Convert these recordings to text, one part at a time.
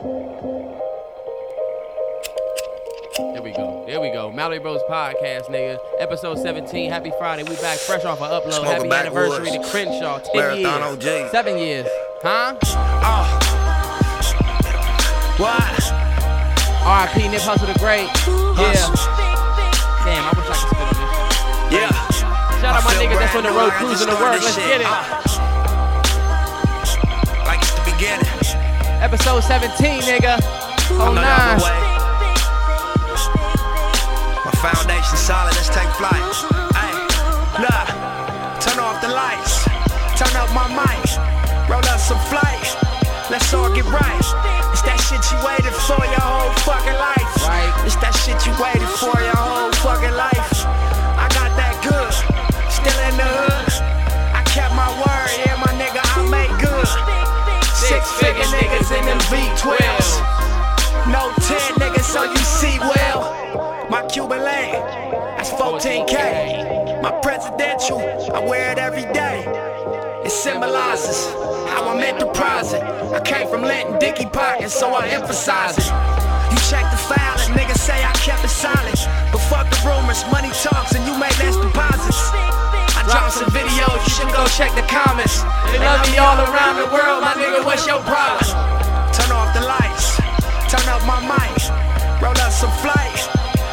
There we go. There we go. Mallory Bros Podcast, nigga. Episode 17. Happy Friday. We back fresh off of upload. Smoking Happy anniversary to Crenshaw. 10 Marathon years. OG. Seven years. Huh? Uh. What? R.I.P. Nip Hussle the Great. Yeah. Damn, I wish I could spit on this. Yeah. Shout out my niggas that's on the road cruising to work. Let's shit. get it. Uh. Episode 17, nigga. Oh, nine. My foundation solid, let's take flight. Ay, look, turn off the lights, turn up my mic, roll up some flight. Let's all get right. It's that shit you waited for your whole fucking life. Right. It's that shit you waited for your whole fucking life. Six figure niggas in them V12s. No 10 niggas, so you see well. My Cuban lane, that's 14K. My presidential, I wear it every day. It symbolizes how I'm enterprising. I came from Linton Dicky pockets, so I emphasize it. You check the file and niggas say I kept it silent. But fuck the rumors, money talks and you make less deposits. I dropped some videos, you should go check the comments. They love me all around the world, my nigga, what's your problem? Turn off the lights, turn up my mic, roll up some flight.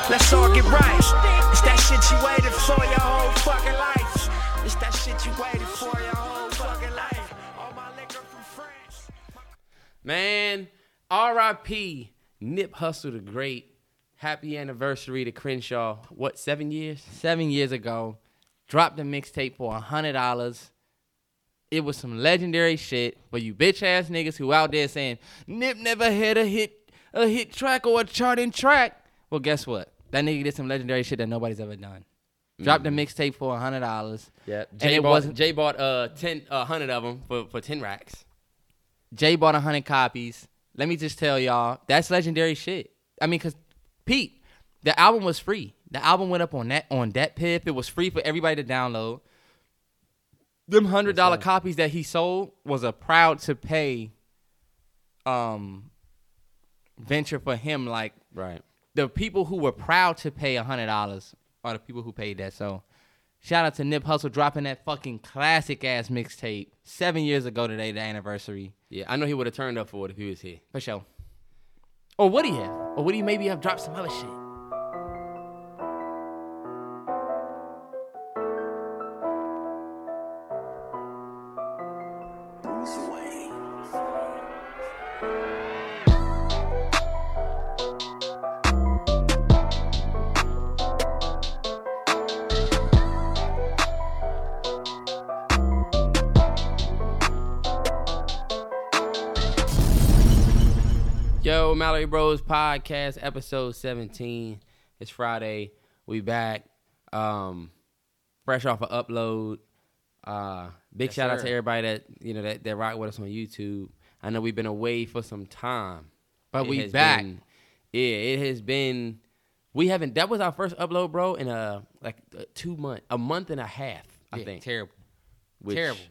Let's all get right. It's that shit you waited for your whole fucking life. It's that shit you waited for your whole fucking life. All my liquor from France. Man, R.I.P. Nip Hussle the Great. Happy anniversary to Crenshaw. What, seven years? Seven years ago. Dropped the mixtape for a hundred dollars. It was some legendary shit for you bitch ass niggas who out there saying Nip never had a hit a hit track or a charting track. Well, guess what? That nigga did some legendary shit that nobody's ever done. Dropped the mixtape for a hundred dollars. Yeah, And Jay it bought, wasn't- Jay bought uh ten uh hundred of them for for ten racks. Jay bought a hundred copies. Let me just tell y'all, that's legendary shit. I mean, cause Pete, the album was free. The album went up on that on that Piff. It was free for everybody to download. Them hundred dollar copies that he sold was a proud to pay um venture for him. Like Right. the people who were proud to pay a hundred dollars are the people who paid that. So shout out to Nip Hussle dropping that fucking classic ass mixtape seven years ago today, the anniversary. Yeah, I know he would have turned up for it if he was here. For sure. Or would he have? Or would he maybe have dropped some other shit? Mallory Bros Podcast, episode 17. It's Friday. We back. Um fresh off of upload. Uh big Yes, shout out sir. to everybody that you know that, that rock with us on YouTube. I know we've been away for some time. But It we back. been- yeah, it has been we haven't that was our first upload, bro, in a like a two month a month and a half, I Yeah, think. Terrible. which terrible.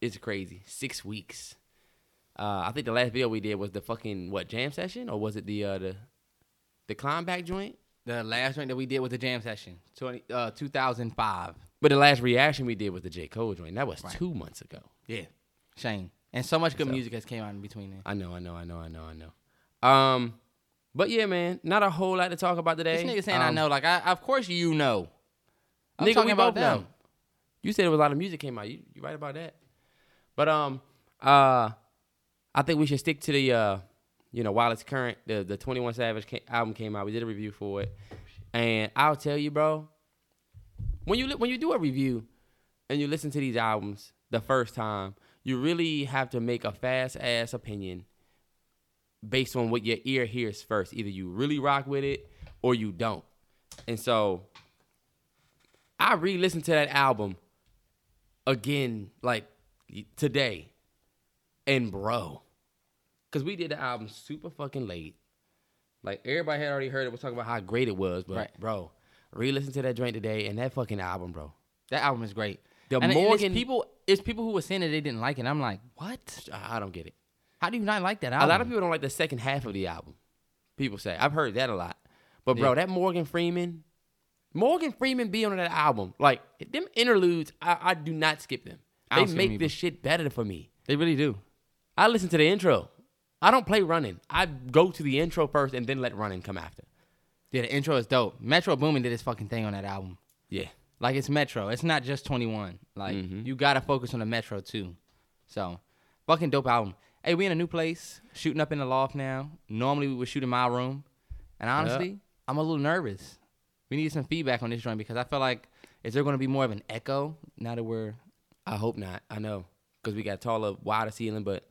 It's crazy. Six weeks. Uh, I think the last video we did was the fucking what jam session, or was it the uh, the the climb back joint? The last joint that we did was the jam session, 20, uh, 2005. But the last reaction we did was the J Cole joint. That was Right. two months ago. Yeah. Shame. And so much good So- music has came out in between then. I know, I know, I know, I know, I know. Um, but yeah, man, not a whole lot to talk about today. This nigga saying I Um, know, like I, of course you know. I'm nigga, talking we about both them. know. You said it was a lot of music came out. You you right about that? But um, uh, I think we should stick to the uh, you know, while it's current, the the Twenty One Savage ca- album came out. We did a review for it, and I'll tell you, bro, when you when you do a review and you listen to these albums the first time, you really have to make a fast ass opinion based on what your ear hears first. Either you really rock with it or you don't. And so I re-listened to that album again, like today, and bro, because we did the album super fucking late. Like everybody had already heard it. We're talking about how great it was, but Right. bro, re-listen to that joint today, and that fucking album, bro. That album is great. The and, and Morgan- it's people, it's people who were saying that they didn't like it. I'm like, what? I don't get it. How do you not like that A lot of people don't like the second half of the album. People say I've heard that a lot. But bro, Yeah. that Morgan Freeman, Morgan Freeman be on that album. Like them interludes, I, I do not skip them. They don't skip them make this shit better for me. They really do. I listen to the intro. I don't play running. I go to the intro first and then let running come after. Yeah, the intro is dope. Metro Boomin did his fucking thing on that album. Yeah. Like it's Metro. It's not just 21. Like Mhm. you gotta focus on the Metro too. So, fucking dope album. Hey, we in a new place, shooting up in the loft now. Normally we would shoot in my room, and honestly, I'm a little nervous. We need some feedback on this joint because I feel like is there to be more of an echo now that we're I hope not. I know because we got taller, wider ceiling, but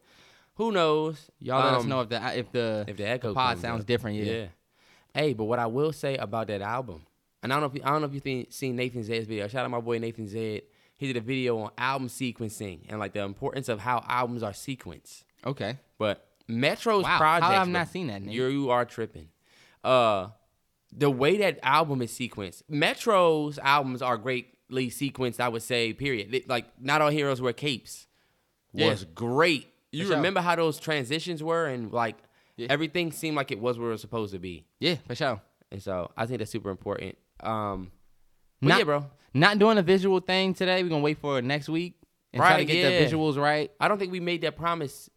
who knows? y'all let us Um, know if the if the if the echo pod sounds up. different. Yeah. Hey, but what I will say about that album, and I don't know if you, I don't know if you think, seen Nathan Zed's video. Shout out my boy Nathan Zed. He did a video on album sequencing and like the importance of how albums are sequenced. Okay. But Metro's Wow, project, have not seen that, nigga? You're, you are tripping. Uh, the way that album is sequenced, Metro's albums are greatly sequenced. I would say, period. Like not all heroes wear capes Yeah. was great. You sure. remember how those transitions were, and like Yeah. everything seemed like it was where it was supposed to be. Yeah, for sure. And so I think that's super important. Um, Not, yeah, bro. Not doing a visual thing today. We're gonna wait for next week and try to get yeah. the visuals right. I don't think we made that promise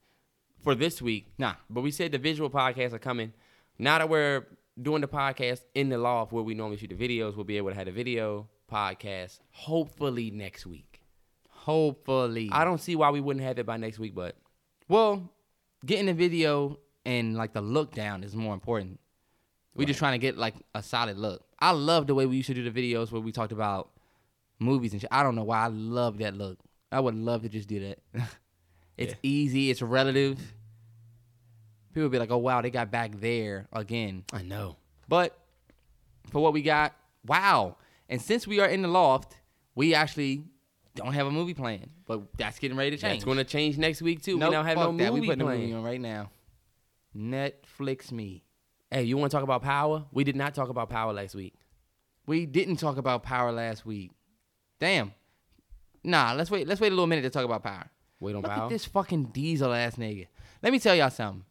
for this week. Nah. But we said the visual podcasts are coming. Now that we're doing the podcast in the loft where we normally shoot the videos, we'll be able to have the video podcast hopefully next week. Hopefully. I don't see why we wouldn't have it by next week, but Well, getting the video and like the look down is more important. We're just trying to get like a solid look. I love the way we used to do the videos where we talked about movies and shit. I don't know why I love that look. I would love to just do that. it's Yeah. easy. It's relative. People be like, "Oh wow, they got back there again." I know. But for what we got, wow. And since we are in the loft, we actually don't have a movie plan. But that's getting ready to change. It's going to change next week too. Nope, we now have no that. movie We putting a movie on right now. Netflix me. Hey, you want to talk about Power? We did not talk about Power last week. We didn't talk about power last week. Damn. Nah, let's wait. Let's wait a little minute to talk about power. Wait on Look Power. at this fucking diesel ass nigga. Let me tell y'all something.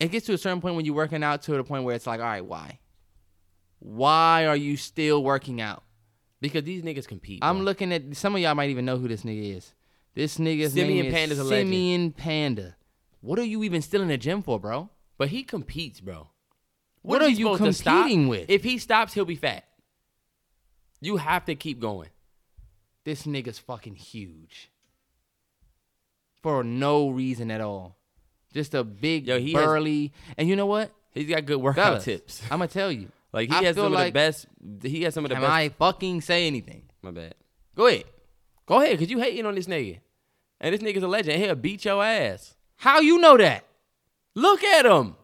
It gets to a certain point when you're working out to the point where it's like, all right, why? Why are you still working out? Because these niggas compete. I'm bro. looking at some of y'all might even know who this nigga is. This nigga's Simeon name Panda's a is legend. Simeon Panda. What are you even still in the gym for, bro? But he competes, bro. What are he you supposed to stop? competing with? If he stops, he'll be fat. You have to keep going. This nigga's fucking huge. For no reason at all. Just a big, Yo, he has- burly. and you know what? He's got good workout Fellas, tips. I'm going to tell you. Like he I has some of the best. He has some of the Can best. I fucking say anything? My bad. Go ahead. Go ahead, cause you hating on this nigga, and this nigga's a legend. He'll beat your ass. How you know that? Look at him.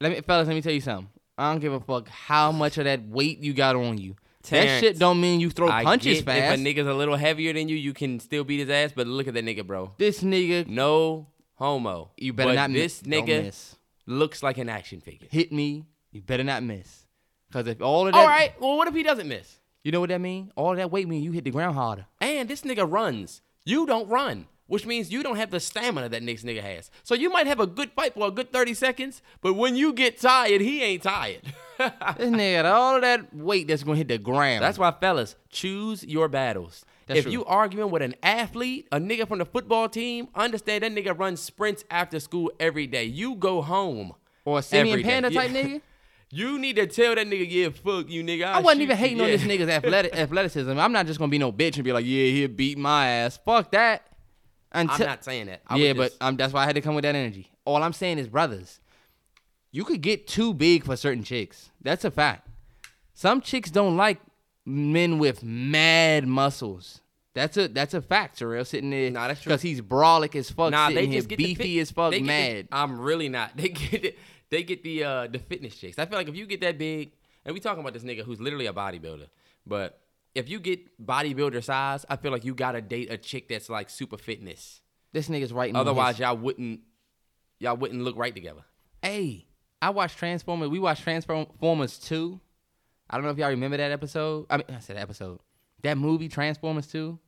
Let me, fellas, let me tell you something. I don't give a fuck how much of that weight you got on you. that shit don't mean you throw I punches get fast. If a nigga's a little heavier than you, you can still beat his ass. But look at that nigga, bro. this nigga, No homo. you better But not This miss. Nigga miss. looks like an action figure. hit me. You better not miss. Cause if all of that, All right. Well, what if he doesn't miss? you know what that mean? All of that weight mean you hit the ground harder. And this nigga runs. You don't run, which means you don't have the stamina that next nigga has. So you might have a good fight for a good 30 seconds, but when you get tired, he ain't tired. This nigga got all of that weight that's gonna hit the ground. That's why, fellas, choose your battles. That's if true. you arguing with an athlete, a nigga from the football team, understand that nigga runs sprints after school every day. You go home. or a Simeon every day. Panda type Yeah. nigga. You need to tell that nigga, yeah, fuck you, nigga. I I'll wasn't even you." hating on Yeah. this nigga's athletic athleticism. I'm not just gonna be no bitch and be like, yeah, he'll beat my ass. Fuck that. I'm not saying that. I yeah, but just- um, that's why I had to come with that energy. All I'm saying is, brothers, you could get too big for certain chicks. That's a fact. Some chicks don't like men with mad muscles. That's a that's a fact, Terrell. Sitting there, Nah, that's true. because he's brolic as fuck, nah, sitting they here just get the beefy fit- as fuck, get the- mad. I'm really not. They get it. They get the uh the fitness chicks. I feel like if you get that big, and we talking about this nigga who's literally a bodybuilder, but if you get bodybuilder size, I feel like you gotta date a chick that's like super fitness. this nigga's right. Otherwise, his- y'all wouldn't y'all wouldn't look right together. Hey, I watched Transformers. We watched Transformers 2. I don't know if y'all remember that episode. I mean, I said episode. That movie, Transformers 2.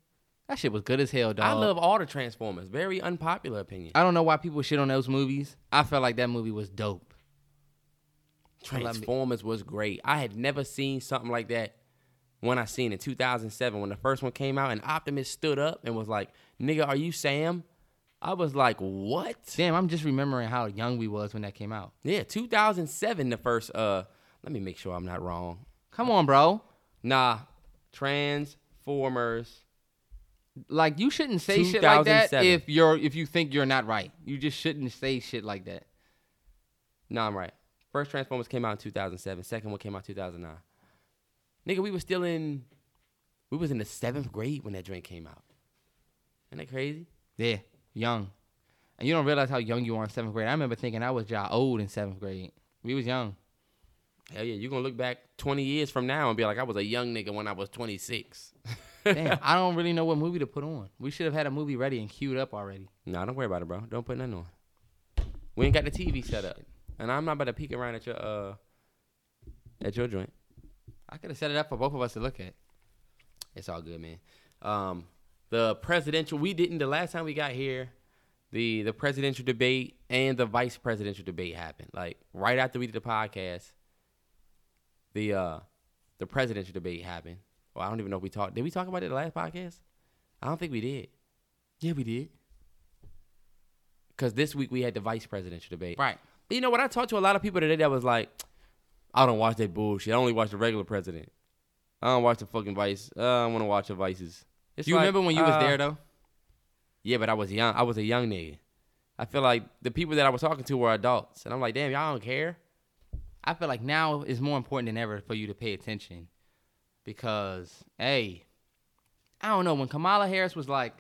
That shit was good as hell, dog. I love all the Transformers. Very unpopular opinion. I don't know why people shit on those movies. I felt like that movie was dope. Transformers was great. I had never seen something like that when I seen it 2007 when the first one came out and Optimus stood up and was like, "Nigga, are you Sam?" I was like, "What?" Damn, I'm just remembering how young we was when that came out. Yeah, 2007 the first uh let me make sure I'm not wrong. Come on, bro. Nah, Transformers. Like you shouldn't say shit like that if you're if you think you're not right. You just shouldn't say shit like that. No, I'm right. First Transformers came out in 2007. Second one came out 2009. Nigga, we was still in we was in the 7th grade when that drink came out. Isn't that crazy? Yeah, young. And you don't realize how young you are in seventh grade. I remember thinking I was y'all old in seventh grade. We was young. Hell yeah, you're gonna look back 20 years from now and be like, I was a young nigga when I was 26. Damn, I don't really know what movie to put on. We should have had a movie ready and queued up already. nah, don't worry about it, bro. Don't put nothing on. We ain't got the TV set up. And I'm not about to peek around at your uh at your joint. I could have set it up for both of us to look at. It's all good, man. Um the presidential we didn't the last time we got here, the the presidential debate and the vice presidential debate happened. Like right after we did the podcast, the uh the presidential debate happened. Well, I don't even know if we talked. Did we talk about it the last podcast? I don't think we did. Yeah, we did. Cause this week we had the vice presidential debate. Right. You know what? I talked to a lot of people today that was like, I don't watch that bullshit. I only watch the regular president. I don't watch the fucking vice. Uh, I want to watch the vices. It's you like, remember when you was uh, there though? Yeah, but I was young. I was a young nigga. I feel like the people that I was talking to were adults, and I'm like, damn, y'all don't care. I feel like now is more important than ever for you to pay attention because hey, I don't know when Kamala Harris was like,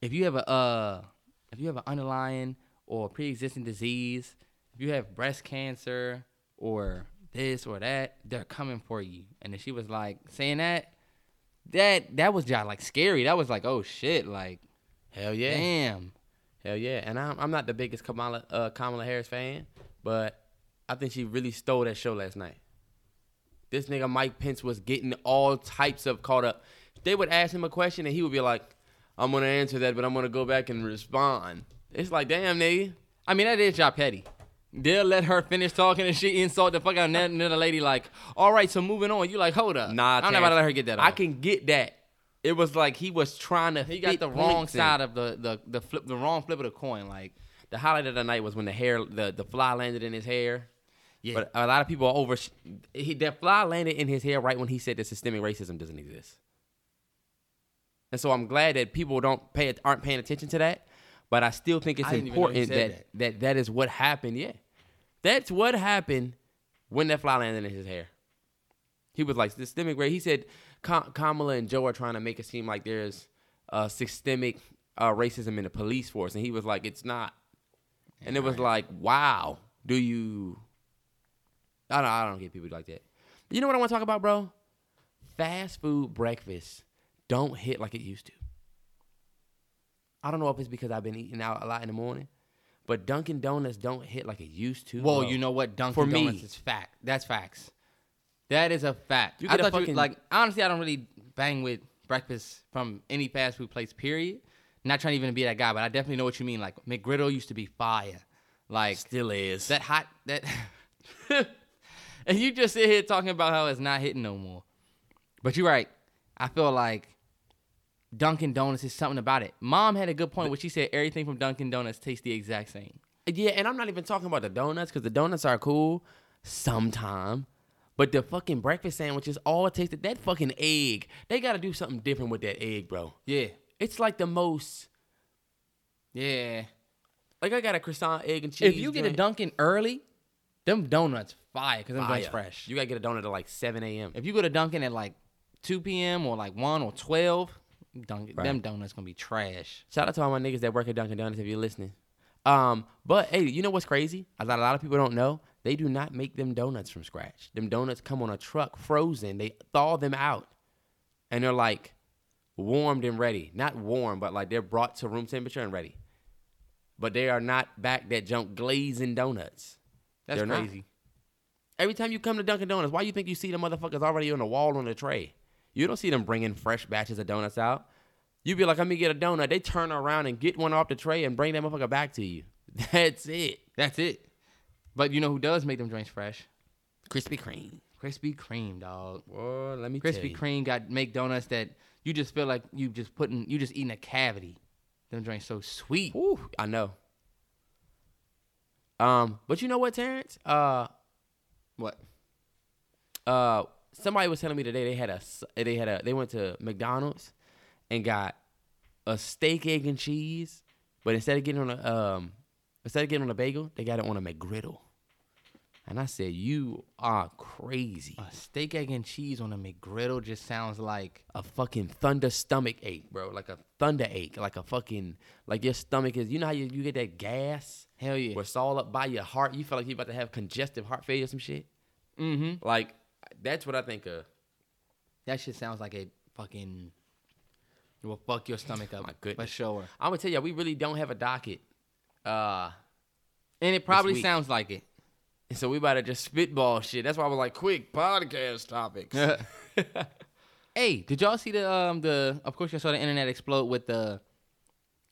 if you have a uh, if you have an underlying or pre-existing disease, you have breast cancer or this or that, they're coming for you. And then she was like saying that, that that was just like scary. That was like oh shit, like Hell yeah, damn. hell yeah. And I'm I'm not the biggest Kamala uh, Kamala Harris fan, but I think she really stole that show last night. This nigga Mike Pence was getting all types of caught up. They would ask him a question and he would be like, "I'm gonna answer that, but I'm gonna go back and respond." It's like, damn, nigga. I mean, that is job petty. They'll let her finish talking and she insult the fuck out of that- another lady like, all right, so moving on. You like, hold up. Nah, I'm not about to let her get that. I can get that. It was like he was trying to. He got the wrong side of the, the, the flip, the wrong flip of the coin. Like, The highlight of the night was when the hair, the, the fly landed in his hair. Yeah. But a lot of people are over. He, that fly landed in his hair right when he said that systemic racism doesn't exist. And so I'm glad that people don't pay aren't paying attention to that. But I still think it's I didn't even know he important said that, that that is what happened. Yeah, that's what happened when that fly landed in his hair. He was like systemic race. He said Kamala and Joe are trying to make it seem like there's uh, systemic uh, racism in the police force, and he was like, it's not. And it was like, wow, do you? I don't. I don't get people like that. You know what I want to talk about, bro? Fast food breakfast don't hit like it used to. I don't know if it's because I've been eating out a lot in the morning, but Dunkin' Donuts don't hit like it used to. well, bro. you know what? Dunkin' For me. Donuts is fact. That's facts. That is a fact. You I get a thought you like honestly, I don't really bang with breakfast from any fast food place. Period. Not trying to even be that guy, but I definitely know what you mean. Like McGriddle used to be fire. Like still is. that hot that and you just sit here talking about how it's not hitting no more but you're right i feel like dunkin' donuts is something about it mom had a good point when she said everything from dunkin' donuts tastes the exact same Yeah, and I'm not even talking about the donuts because the donuts are cool sometime. But the fucking breakfast sandwiches all tasted that fucking egg. They got to do something different with that egg, bro. yeah It's like the most. yeah Like I got a croissant, egg, and cheese. if you get a dunkin' early them donuts fire because them Fire. joints fresh you gotta get a donut at like 7 a.m. if you go to dunkin' at like 2 p.m or like 1 or 12 dunkin' Right. them donuts gonna be trash Shout out to all my niggas that work at Dunkin' Donuts if you're listening. Um, but hey, you know what's crazy? A lot, a lot of people don't know. They do not make them donuts from scratch. Them donuts come on a truck, frozen. They thaw them out, and they're like warmed and ready. Not warm, but like they're brought to room temperature and ready. But they are not back that junk glazing donuts. that's They're not. crazy Every time you come to Dunkin' Donuts, why you think you see the motherfuckers already on the wall on the tray? You don't see them bringing fresh batches of donuts out. You be like, let me get a donut. They turn around and get one off the tray and bring that motherfucker back to you. That's it. That's it. But you know who does make them drinks fresh? Krispy Kreme. Krispy Kreme, dog. Well, let me tell Krispy. Kreme got make donuts that you just feel like you just putting you just eating a cavity. Them drinks so sweet. Ooh, I know. Um, but you know what, Terrence? Uh, What? uh, somebody was telling me today they had a they had a they went to McDonald's and got a steak, egg, and cheese, but instead of getting on a um instead of getting on a bagel, they got it on a McGriddle. And I said, "You are crazy." A steak, egg, and cheese on a McGriddle just sounds like a fucking thunder stomach ache, bro. Like a thunder ache. Like a fucking like your stomach is. You know how you, you get that gas? hell yeah. Where it's all up by your heart. You feel like you're about to have congestive heart failure or some shit. Mm-hmm. Like that's what I think of. That shit sounds like a fucking will fuck your stomach up. My goodness. For sure. I'm gonna tell you, we really don't have a docket. Uh, And it probably week. sounds like it. so we about to just spitball shit. That's why I was like, quick podcast topics. Hey, did y'all see the um the of course you saw the internet explode with the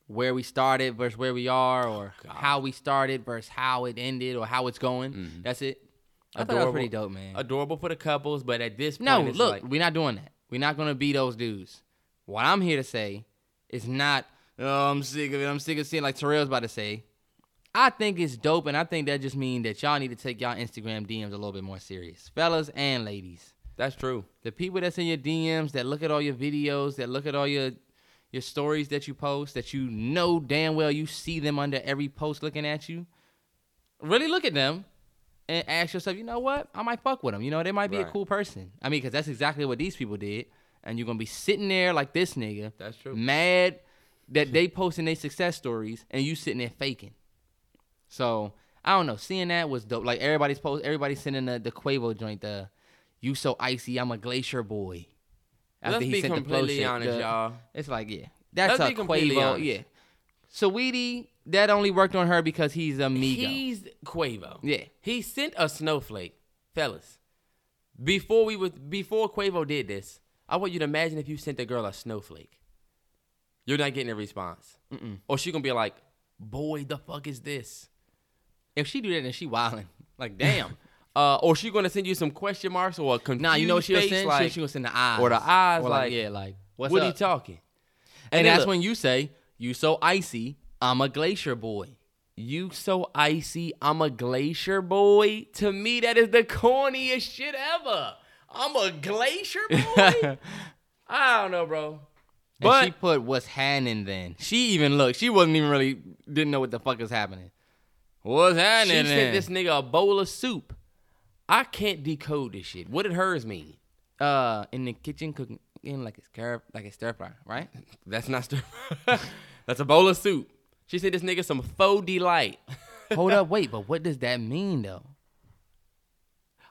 where we started versus where we are or God. how we started versus how it ended or how it's going. That's it. I thought that was pretty dope, man. Adorable for the couples, but at this point, no, look, like, we're not doing that. We're not gonna be those dudes. What I'm here to say is not, oh, I'm sick of it. I'm sick of seeing like Terrell's about to say. I think it's dope, and I think that just means that y'all need to take y'all Instagram DMs a little bit more serious, fellas and ladies. that's true. The people that's in your DMs that look at all your videos, that look at all your your stories that you post, that you know damn well you see them under every post looking at you. Really look at them and ask yourself, you know what? I might fuck with them. You know, they might be a cool person. I mean, because that's exactly what these people did. And you're gonna be sitting there like this nigga, That's true. mad that they posting their success stories and you sitting there faking. So I don't know. Seeing that was dope. Like everybody's post, everybody's sending the the Quavo joint. The you so icy, I'm a glacier boy. Let's be sent the flow completely honest, the- y'all. It's like yeah, that's Let's a Quavo. honest. Yeah. Saweetie, that only worked on her because he's amigo. He's Quavo. Yeah. He sent a snowflake, fellas. Before we was before Quavo did this, I want you to imagine if you sent a girl a snowflake. You're not getting a response. Or she gonna be like, boy, the fuck is this? if she do that, then she wildin'. Like damn. Uh, or she gonna send you some question marks or a confused nah, you know what she'll face, send? like, she, she gonna send the eyes or the eyes, Or like, yeah, like what's what up? are you talking? and then that's look, when you say you so icy. I'm a glacier boy. you so icy, I'm a glacier boy. To me, that is the corniest shit ever. I'm a glacier boy. I don't know, bro. But But she put what's happening then. She even looked. She wasn't even really didn't know what the fuck was happening. What's she happening sent then? this nigga a bowl of soup. I can't decode this shit. What did hers mean? uh in the kitchen cooking like a stir like a stir fry, right? That's not stir. That's a bowl of soup. She said this nigga some faux delight. Hold up, wait, but what does that mean though?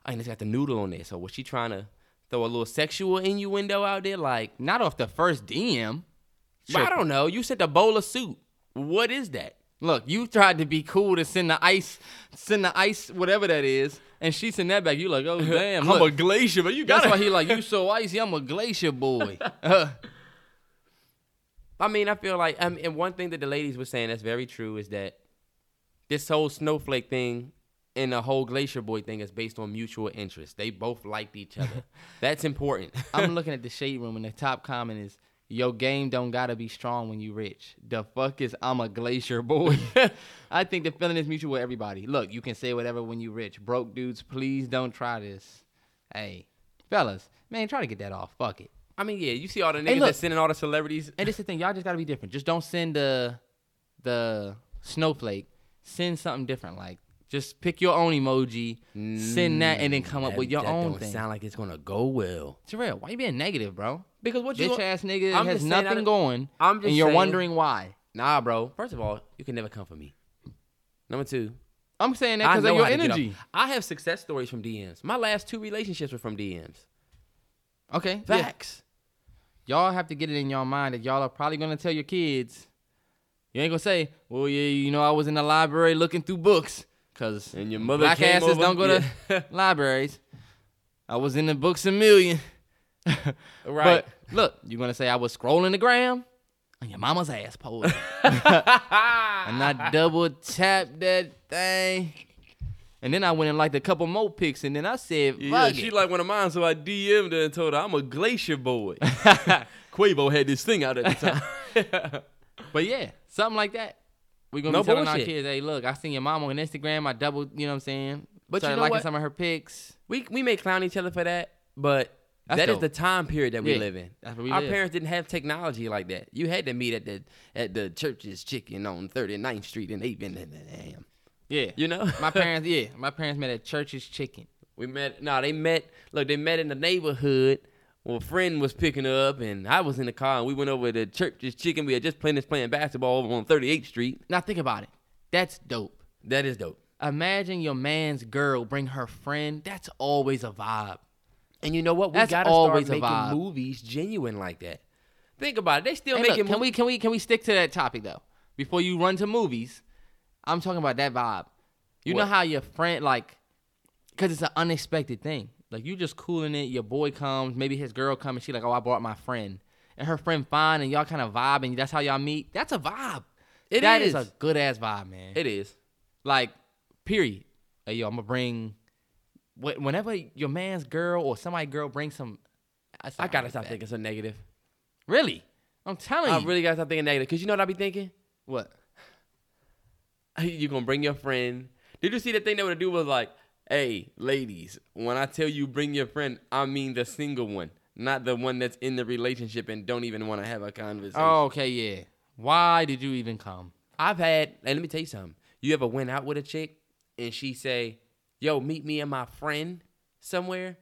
And it's got the noodle on there. So was she trying to throw a little sexual innuendo out there? Like, Not off the first DM. but I don't know. You said a bowl of soup. What is that? Look, you tried to be cool to send the ice, send the ice, whatever that is, and she sent that back. You like, oh damn, I'm look. a glacier, but you That's got why he like you so icy. I'm a glacier boy. Uh, I mean, I feel like, um, and one thing that the ladies were saying that's very true is that this whole snowflake thing and the whole glacier boy thing is based on mutual interest. They both liked each other. that's important. I'm looking at the shade room, and the top comment is, "Your game don't gotta be strong when you rich." The fuck is I'm a glacier boy. I think the feeling is mutual with everybody. Look, you can say whatever when you rich. Broke dudes, please don't try this. Hey, fellas, man, try to get that off. Fuck it. I mean, yeah, you see all the niggas Hey, look. that sending all the celebrities. And this is the thing, y'all just gotta be different. Just don't send the the snowflake. Send something different. Like just pick your own emoji, send that, and then come up mm, That- with your own don't thing. sound like it's gonna go well. Terrell, why you being negative, bro? Because what you Bitch ass nigga I'm has just saying, I nothing don't- going, I'm just and you're saying- wondering why. Nah, bro. First of all, you can never come for me. Number two, I'm saying that I because know of your how to get energy. off. I have success stories from DMs. My last two relationships were from DMs. Okay, yeah. Facts. Y'all have to get it in your mind that y'all are probably gonna tell your kids. You ain't gonna say, "Well, yeah, you know, I was in the library looking through books," because And your mother black came asses over- don't go Yeah. to libraries. I was in the books a million. Right. But look, you're gonna say I was scrolling the gram. on your mama's ass pole. and I double tapped that thing. And then I went and liked a couple more pics, and then I said, Yeah, she it. like one of mine, so I DM'd her and told her I'm a glacier boy. Quavo had this thing out at the time. But yeah, something like that. We're gonna No be telling our kids, hey, look, I seen your mom on Instagram. I double, you know what I'm saying? But you Started know liking what? some of her pics. we we may clown each other for that, but That's that is dope. the time period that we Yeah, live in. that's we Our live. parents didn't have technology like that. You had to meet at the at the church's chicken on 39th Street and in Avon. Damn. Yeah. You know? my parents, yeah, my parents met at Church's Chicken. We met. No, they met. Look, they met in the neighborhood. Well, a friend was picking up, and I was in the car, and we went over to Church's Chicken. We had just finished playing basketball over on 38th Street. Now think about it. That's dope. That is dope. Imagine your man's girl bring her friend. That's always a vibe. And you know what? We That's gotta start making vibe. movies genuine like that. Think about it. They still Hey, making. look, can mo- we can we can we stick to that topic though? Before you run to movies, I'm talking about that vibe. You know how your friend like, cause it's an unexpected thing. Like you just cooling it. Your boy comes, maybe his girl comes, and she like, oh, I brought my friend, and her friend fine, and y'all kind of vibe, and that's how y'all meet. That's a vibe. It That is is. a good ass vibe, man. It is. like, period. Hey, yo, I'm gonna bring. Wh- Whenever your man's girl or somebody girl brings some, that's I gotta like stop that. thinking so negative. Really, I'm telling I you. I really gotta stop thinking negative. Cause you know what I be thinking? what? you gonna bring your friend. Did you see the thing they would do was like, hey, ladies, when I tell you bring your friend, I mean the single one, not the one that's in the relationship and don't even want to have a conversation. Oh, okay, yeah. Why did you even come? I've had, and let me tell you something. You ever went out with a chick and she say, yo, meet me and my friend somewhere?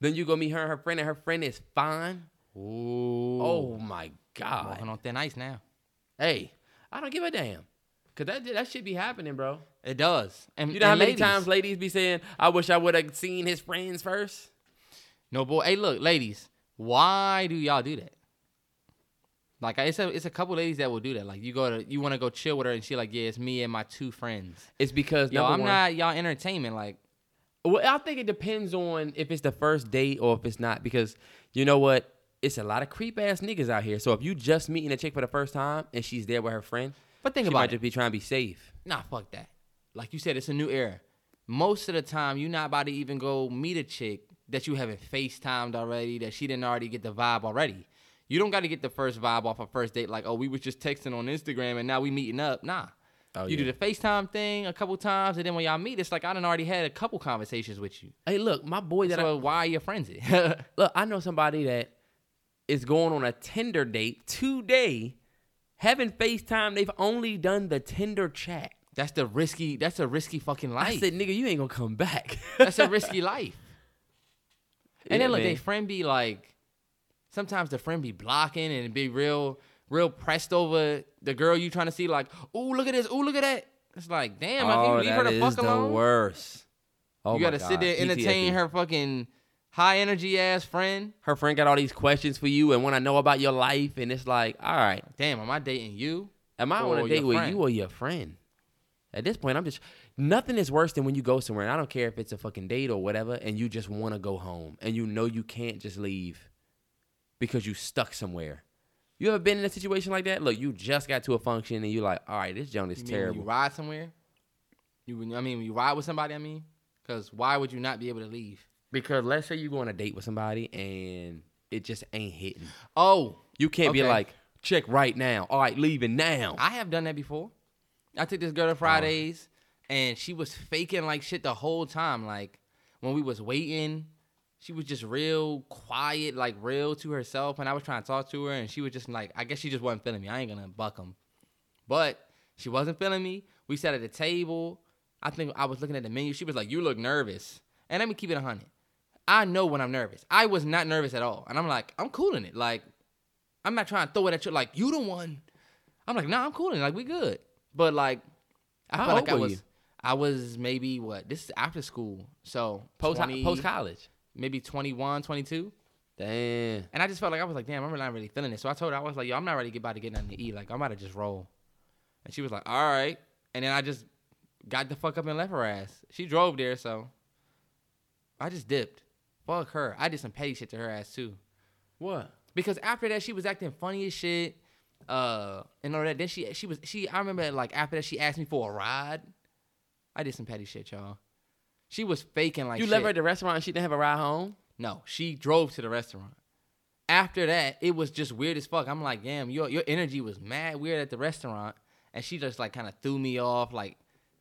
Then you go meet her and her friend, and her friend is fine. Ooh. Oh my God. walking on thin ice now. Hey, I don't give a damn. Cause that that shit be happening, bro. It does. And You know how many ladies- times ladies be saying, "I wish I would have seen his friends first? No, boy. Hey, look, ladies. Why do y'all do that? Like, it's a it's a couple ladies that will do that. Like, you go to you want to go chill with her, and she like, yeah, it's me and my two friends. It's because Yo, I'm one- not y'all entertainment. Like, Well, I think it depends on if it's the first date or if it's not. Because you know what, it's a lot of creep ass niggas out here. So if you just meeting a chick for the first time and she's there with her friend, But think she about might it. just be trying to be safe. nah, fuck that. Like you said, it's a new era. Most of the time, you're not about to even go meet a chick that you haven't FaceTimed already, that she didn't already get the vibe already. You don't got to get the first vibe off a first date, like, oh, we was just texting on Instagram and now we meeting up. Nah. Oh, you yeah. do the FaceTime thing a couple times, and then when y'all meet, it's like I done already had a couple conversations with you. Hey, look, my boy that So why are you friends? I look, I know somebody that is going on a Tinder date today, having FaceTime. They've only done the Tinder chat. that's the risky. That's a risky fucking life. I said, nigga, you ain't gonna come back. that's a risky life. And Yeah, then look, man. they friend be like, sometimes the friend be blocking and be real, real pressed over the girl you trying to see. Like, oh look at this, oh look at that. It's like, damn, I can oh, leave her the fuck alone. worst. Oh you gotta sit there entertain PTSD. her fucking high energy ass friend. Her friend got all these questions for you and want to know about your life, and it's like, all right, Damn, am I dating you? am I on a date with friend. you or your friend? At this point, I'm just nothing is worse than when you go somewhere, and I don't care if it's a fucking date or whatever, and you just want to go home, and you know you can't just leave because you stuck somewhere. You ever been in a situation like that? Look, you just got to a function, and you're like, all right, this joint is You terrible. you ride somewhere? You, I mean, when you ride with somebody. I mean, because why would you not be able to leave? Because let's say you go on a date with somebody and it just ain't hitting. Oh, You can't be like, check right now. All right, leaving now. I have done that before. I took this girl to oh. Fridays, and she was faking like shit the whole time. Like when we was waiting, she was just real quiet, like real to herself. And I was trying to talk to her, and she was just like, I guess she just wasn't feeling me. I ain't gonna buck them, but she wasn't feeling me. We sat at the table. I think I was looking at the menu. She was like, "You look nervous," and let me keep it a hundred. I know when I'm nervous. I was not nervous at all, and I'm like, I'm cooling it. Like I'm not trying to throw it at you like you the one. I'm like, nah, I'm cool. Like we good. But like, I How felt like I was, you? I was maybe what? This is after school, so Post 20 post college. Maybe 21, 22. Damn. And I just felt like I was like, damn, I'm not really feeling it. So I told her I was like, yo, I'm not ready to get about to get nothing to eat. Like I'm about to just roll. And she was like, all right. And then I just got the fuck up and left her ass. She drove there, so I just dipped. Fuck her. I did some petty shit to her ass too. What? Because after that, she was acting funny as shit. Uh, and all that. Then she she was she. I remember like after that she asked me for a ride. I did some petty shit, y'all. She was faking like you shit. left her at the restaurant and she didn't have a ride home? No, she drove to the restaurant. After that, it was just weird as fuck. I'm like, damn, your your energy was mad weird at the restaurant, and she just like kind of threw me off, like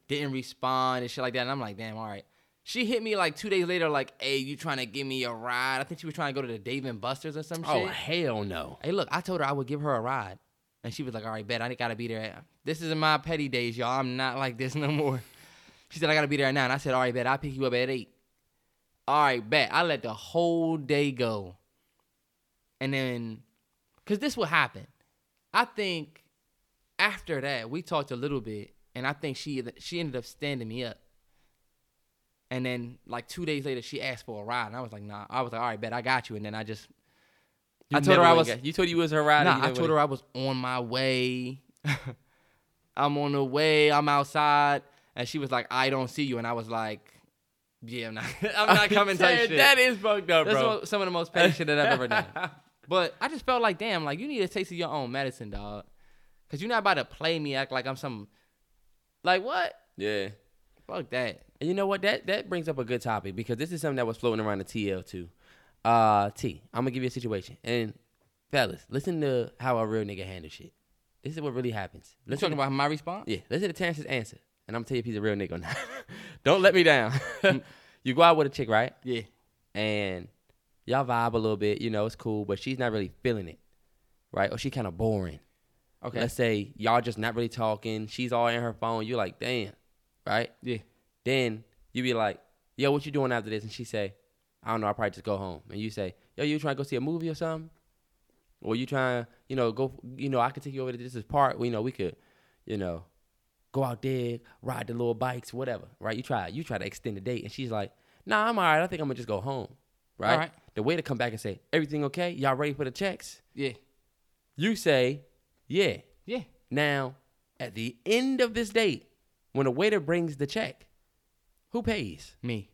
didn't respond and shit like that. And I'm like, damn, all right. She hit me like two days later, like, hey, you trying to give me a ride? I think she was trying to go to the Dave and Buster's or some Oh shit. Oh, hell no. Hey, look, I told her I would give her a ride. And she was like, all right, bet. I gotta be there. This is in my petty days, y'all. I'm not like this no more. She said, I gotta be there now. And I said, all right, bet. I'll pick you up at 8. All right, bet. I let the whole day go. And then, because this will happen. I think after that, we talked a little bit. And I think she she ended up standing me up. And then, like, two days later, she asked for a ride. And I was like, nah. I was like, all right, bet. I got you. And then I just You I told her I was- got- you told you was her ride. Nah, I told her I was on my way. I'm on the way. I'm outside, and she was like, "I don't see you," and I was like, "Yeah, I'm not. I'm not coming." Type shit. That is fucked up, That's bro. mo- some of the most petty shit that I've ever done. But I just felt like, damn, like you need a taste of your own medicine, dog. Cause you're not about to play me, act like I'm some, like what? yeah. Fuck that. And you know what? That that brings up a good topic because this is something that was floating around the TL too. Uh, T, I'm gonna give you a situation, and fellas, listen to how a real nigga handle shit. This is what really happens. You Let's talking about my response? Yeah, listen to Terrence's answer, and I'm gonna tell you if he's a real nigga or not. Don't let me down. you go out with a chick, right? Yeah. And y'all vibe a little bit, you know, it's cool, but she's not really feeling it, right? Or she kind of boring. Okay. Let's say y'all just not really talking. She's all in her phone. You're like, damn, right? yeah. Then you be like, yo, what you doing after this? And she say, I don't know, I'll probably just go home. And you say, yo, you trying to go see a movie or something? Or you trying, you know, go, you know, I could take you over to this park. You know, we could, you know, go out there, ride the little bikes, whatever, right? You try, you try to extend the date. And she's like, nah, I'm all right. I think I'm to just go home, right? The way to come back and say, everything okay? Y'all ready for the checks? Yeah. You say, yeah. Yeah. Now, at the end of this date, when the waiter brings the check, who pays? Me.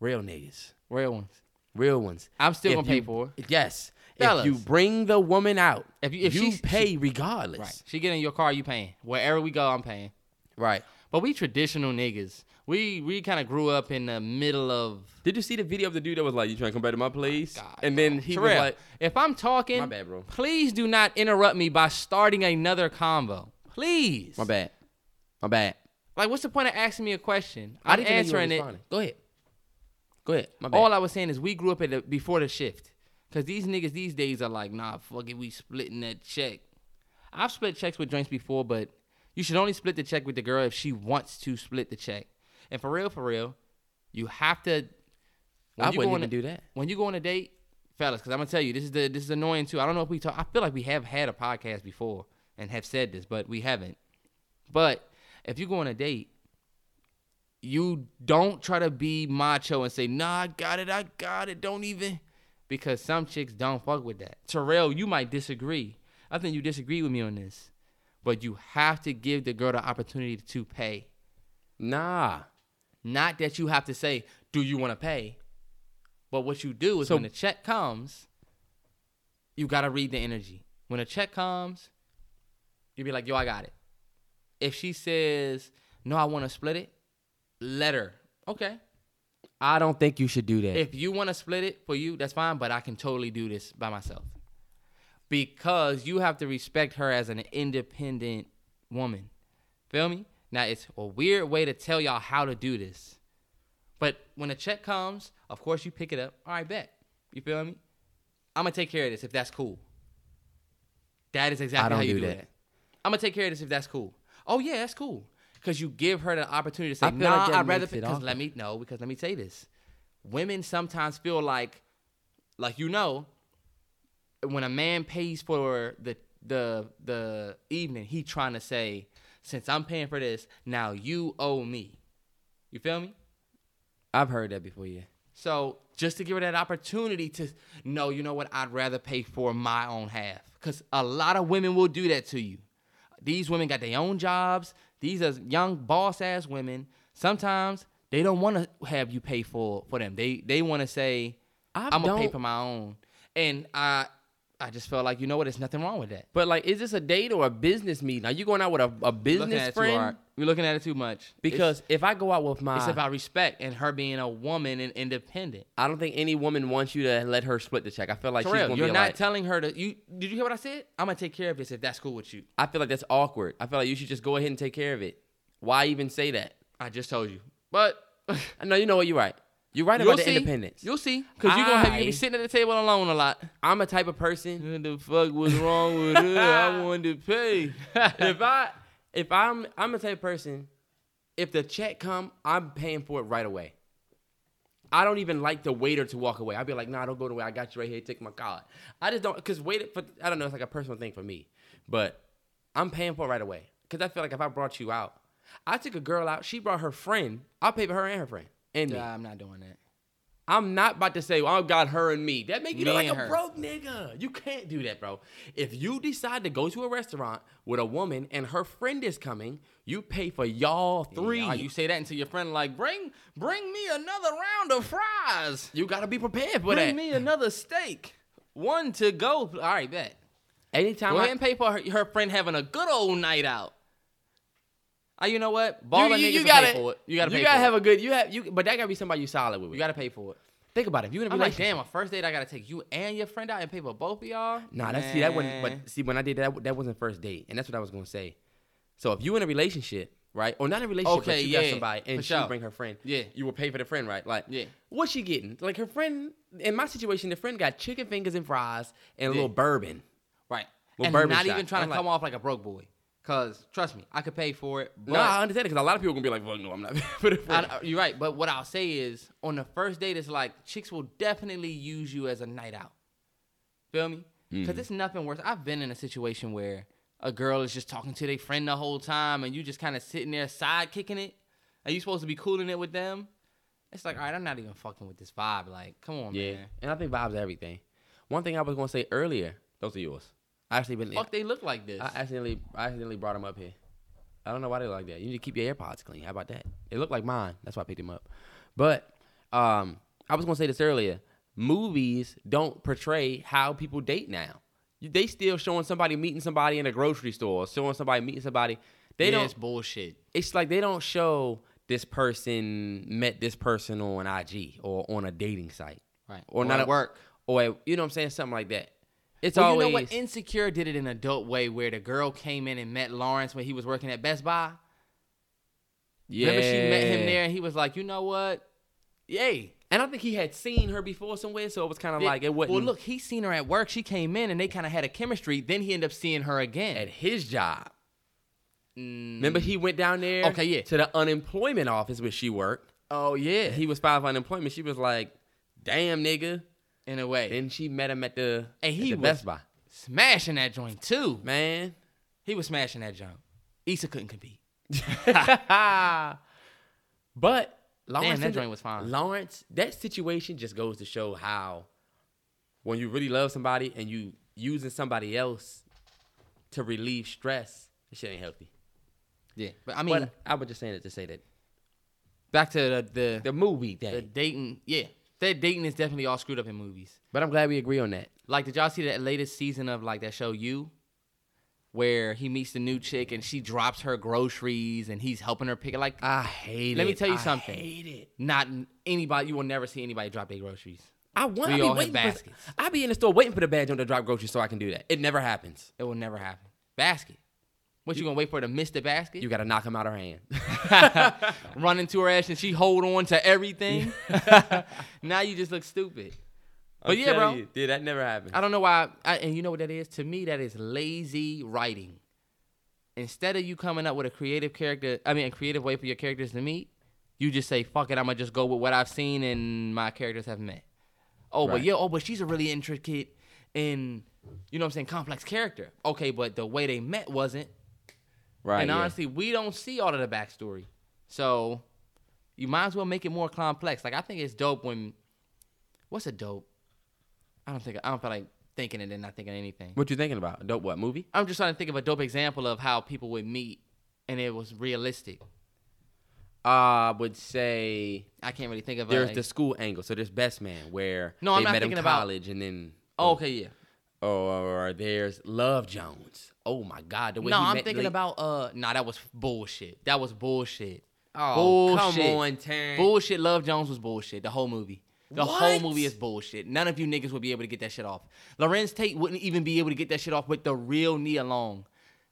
Real niggas. Real ones. Real ones. I'm still If gonna pay for it. Yes. Fellas. If you bring the woman out, If you- if you she- pay she- regardless. Right. She get in your car, you paying. Wherever we go, I'm paying. Right. But we traditional niggas. We we kind of grew up in the middle of. Did you see the video of the dude that was like, "You trying to come back to my place?" God, and then he was like, if I'm talking, My bad, bro. Please do not interrupt me by starting another convo. Please. "My bad, my bad." Like, what's the point of asking me a question? I I'm didn't know you answering it. Go ahead. Go ahead. My bad. All I was saying is we grew up at the, before the shift. Cause these niggas these days are like, nah, fuck it, we splitting that check. I've split checks with joints before, but you should only split the check with the girl if she wants to split the check. And for real, for real, you have to. when I wouldn't even a- do that. when you go on a date, fellas, because I'm gonna tell you, this is the this is annoying too. I don't know if we talk. I feel like we have had a podcast before and have said this, but we haven't. But if you go on a date, you don't try to be macho and say, "Nah, I got it, I got it." Don't even, because some chicks don't fuck with that. Terrell, you might disagree. I think you disagree with me on this, but you have to give the girl the opportunity to pay. Nah. Not that you have to say, "Do you want to pay?" But what you do is So- when the check comes, you gotta read the energy. When a check comes, you be like, "Yo, I got it." If she says, "No, I want to split it," let her. Okay. I don't think you should do that. If you want to split it for you, that's fine. But I can totally do this by myself because you have to respect her as an independent woman. Feel me? Now it's a weird way to tell y'all how to do this, but when a check comes, of course you pick it up. All right, bet. You feel me? I'm gonna take care of this if that's cool. That is exactly how you do do, that. that. I'm gonna take care of this if that's cool. Oh yeah, that's cool. Cause you give her the opportunity to say, feel nah, like I'd rather because let me know. because let me say this. Women sometimes feel like like you know, when a man pays for the the the evening, he trying to say, since I'm paying for this, now you owe me. You feel me? I've heard that before. Yeah. So just to give her that opportunity to know, you know what, I'd rather pay for my own half. Because a lot of women will do that to you. These women got their own jobs. These are young boss ass women. Sometimes they don't want to have you pay for for them. They they want to say, I I'm gonna pay for my own. And I I just felt like you know what, there's nothing wrong with that. But like, is this a date or a business meeting? Are you going out with a, a business at it too friend? hard. We're looking at it too much Because if I go out with my, it's, it's about respect and her being a woman and independent. I don't think any woman wants you to let her split the check. I feel like she's Terrell, gonna you're be not like, telling her to. You did you hear what I said? I'm gonna take care of this if that's cool with you. I feel like that's awkward. I feel like you should just go ahead and take care of it. Why even say that? I just told you, but I know you know what you're right. You're right you'll about the see. independence. You'll see, because you're gonna have you be sitting at the table alone a lot. I'm a type of person. What the fuck was wrong with her? I wanted to pay. if I if I'm I'm a type of person. If the check come, I'm paying for it right away. I don't even like the waiter to walk away. I'd be like, nah, don't go away. I got you right here. Take my card. I just don't because wait for I don't know. It's like a personal thing for me, but I'm paying for it right away because I feel like if I brought you out, I took a girl out. She brought her friend. I'll pay for her and her friend and me. Nah, I'm not doing that. I'm not about to say, oh, well, I got her and me. That make you Me look like a her. broke nigga. You can't do that, bro. If you decide to go to a restaurant with a woman and her friend is coming, you pay for y'all three. Yeah, you say that until your friend like bring bring me another round of fries. You gotta be prepared for Bring that. Bring me another steak. One to go. All right, bet. Anytime Go I, pay for her, her friend having a good old night out. Ah, you know what? you, Baller you, niggas you will gotta, pay for it. You gotta pay you gotta have it. a good. You have you, but that gotta be somebody you solid with. You gotta pay for it. think about it. If you in a I'm like, damn, my first date I gotta take you and your friend out and pay for both of y'all. Nah, that's see that wasn't. But see, when I did that, that wasn't first date, and that's what I was gonna say. So if you in a relationship, right, or not in a relationship, Okay, but you yeah, got somebody and she sure. bring her friend, Yeah. you will pay for the friend, right? Like, Yeah. what's she getting? Like her friend. In my situation, the friend got chicken fingers and fries and a Yeah. little bourbon. right, Well, and bourbon not shot. even trying I'm to like- come off like a broke boy. Cause trust me, I could pay for it. But no, I understand it because a lot of people gonna be like, "Fuck no, I'm not." for the friend. I- you're right, but what I'll say is, on the first date, it's like chicks will definitely use you as a night out. Feel me? Because Mm-hmm. it's nothing worse. I've been in a situation where a girl is just talking to their friend the whole time, and you just kind of sitting there side kicking it, Are you supposed to be cooling it with them. It's like, all right, I'm not even fucking with this vibe. Like, come on, yeah, man. and I think vibes are everything. One thing I was gonna say earlier, those are yours. I actually been. Fuck, they look like this. I accidentally, I accidentally brought them up here. I don't know why they look like that. You need to keep your AirPods clean. How about that? They look like mine. That's why I picked them up. But um, I was gonna say this earlier. Movies don't portray how people date now. They still showing somebody meeting somebody in a grocery store, showing somebody meeting somebody. They yeah, don't. it's bullshit. It's like they don't show this person met this person on IG or on a dating site, Right. Or, Or not at work. or at- you know what I'm saying, something like that. It's Well, always you know what? Insecure did it in a dope way where the girl came in and met Lawrence when he was working at Best Buy. yeah. Remember she met him there and he was like, you know what? Yay. And I think he had seen her before somewhere, so it was kind of like it wasn't. Well, look, he seen her at work. She came in and they kind of had a chemistry. Then he ended up seeing her again. at his job. Mm. Remember, he went down there. Okay, yeah. To the unemployment office where she worked. Oh yeah. He was filed for unemployment. She was like, "Damn, nigga." In a way, Then she met him at the, And at he the was- Best Buy. smashing that joint too. Man, He was smashing that joint. Issa couldn't compete. but Lawrence Damn, that joint was fine. Lawrence, that situation just goes to show how when you really love somebody and you using somebody else to relieve stress, this shit ain't healthy. Yeah, but I mean, but I was just saying it to say that back to the the, the movie the thing. dating. Yeah, that dating is definitely all screwed up in movies. But I'm glad we agree on that. Like, did y'all see that latest season of like that show You, where he meets the new chick and she drops her groceries and he's helping her pick it? Like, I hate it. Let me tell you I something. hate it. not anybody. You will never see anybody drop their groceries. I want. We I be all have waiting for, baskets. I be in the store waiting for the badge on the drop groceries so I can do that. It never happens. It will never happen. Basket. What you, gonna wait for her to miss the basket? You got to knock him out of her hand. run into her ass and she hold on to everything. now you just look stupid. But I'm yeah, bro. you, dude, that never happened. I don't know why. I, and you know what that is? To me, that is lazy writing. Instead of you coming up with a creative character, I mean, a creative way for your characters to meet, you just say, "Fuck it, I'm gonna just go with what I've seen and my characters have met." Oh, but yeah, oh, but she's a really intricate and you know what I'm saying, complex character. Okay, but the way they met wasn't. Right. and yeah. honestly, we don't see all of the backstory. So you might as well make it more complex. Like I think it's dope when what's a dope? I don't think I don't feel like thinking it and not thinking anything. what you thinking about? Dope what movie? I'm just trying to think of a dope example of how people would meet and it was realistic. I would say I can't really think of there's a, the school angle. So there's Best Man where No, they I'm not met in thinking about- college and then Oh, okay, yeah. Oh, or there's Love Jones. Oh my God, the way no, he I'm met thinking Lee- about uh nah, that was bullshit. That was bullshit. Oh, come bullshit. on, Terrence. Bullshit. Love Jones was bullshit. The whole movie. The whole movie is bullshit. None of you niggas would be able to get that shit off. Larenz Tate wouldn't even be able to get that shit off with the real Nia Long.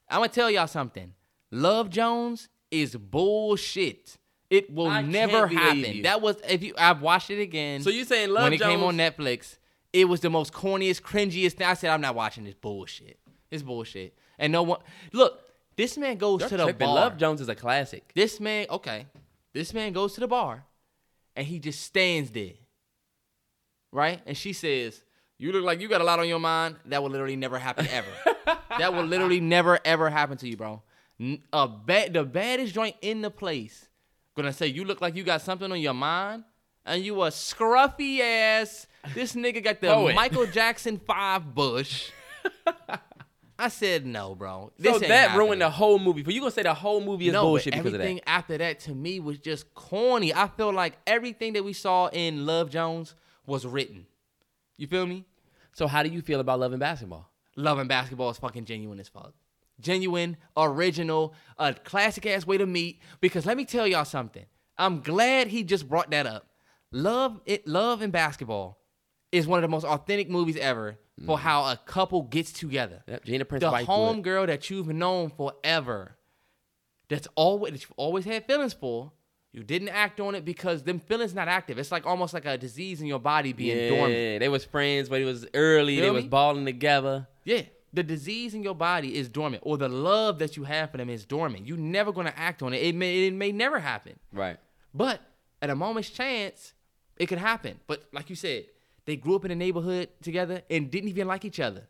I'm gonna tell y'all something. Love Jones is bullshit. It will I never happen. you. That was if you. I've watched it again. So you saying Love Jones when it Jones? came on Netflix, it was the most corniest, cringiest thing. I said, I'm not watching this bullshit. It's bullshit. And no one look. This man goes You're to the tripping. bar. Love Jones is a classic. This man, okay. This man goes to the bar and he just stands there. Right? And she says, You look like you got a lot on your mind. That will literally never happen ever. that will literally never ever happen to you, bro. A bad the baddest joint in the place gonna say you look like you got something on your mind and you a scruffy ass. This nigga got the. Michael Jackson five bush. I said no, bro. This so that happening. ruined the whole movie. But you gonna say the whole movie is no, bullshit because of that? everything after that to me was just corny. I feel like everything that we saw in Love Jones was written. You feel me? So how do you feel about loving basketball? Love and basketball is fucking genuine as fuck. Genuine, original, a classic ass way to meet. Because let me tell y'all something. I'm glad he just brought that up. Love it, love and basketball is one of the most authentic movies ever for mm-hmm. how a couple gets together. Yep, Gina Prince the home girl that you've known forever, that's always that you've always had feelings for. You didn't act on it because them feelings not active. It's like almost like a disease in your body being yeah, dormant. they was friends, but it was early. they Feel was balling together. Yeah, the disease in your body is dormant, or the love that you have for them is dormant. You're never gonna act on it. It may it may never happen. Right. But at a moment's chance, it could happen. But like you said, they grew up in a neighborhood together and didn't even like each other.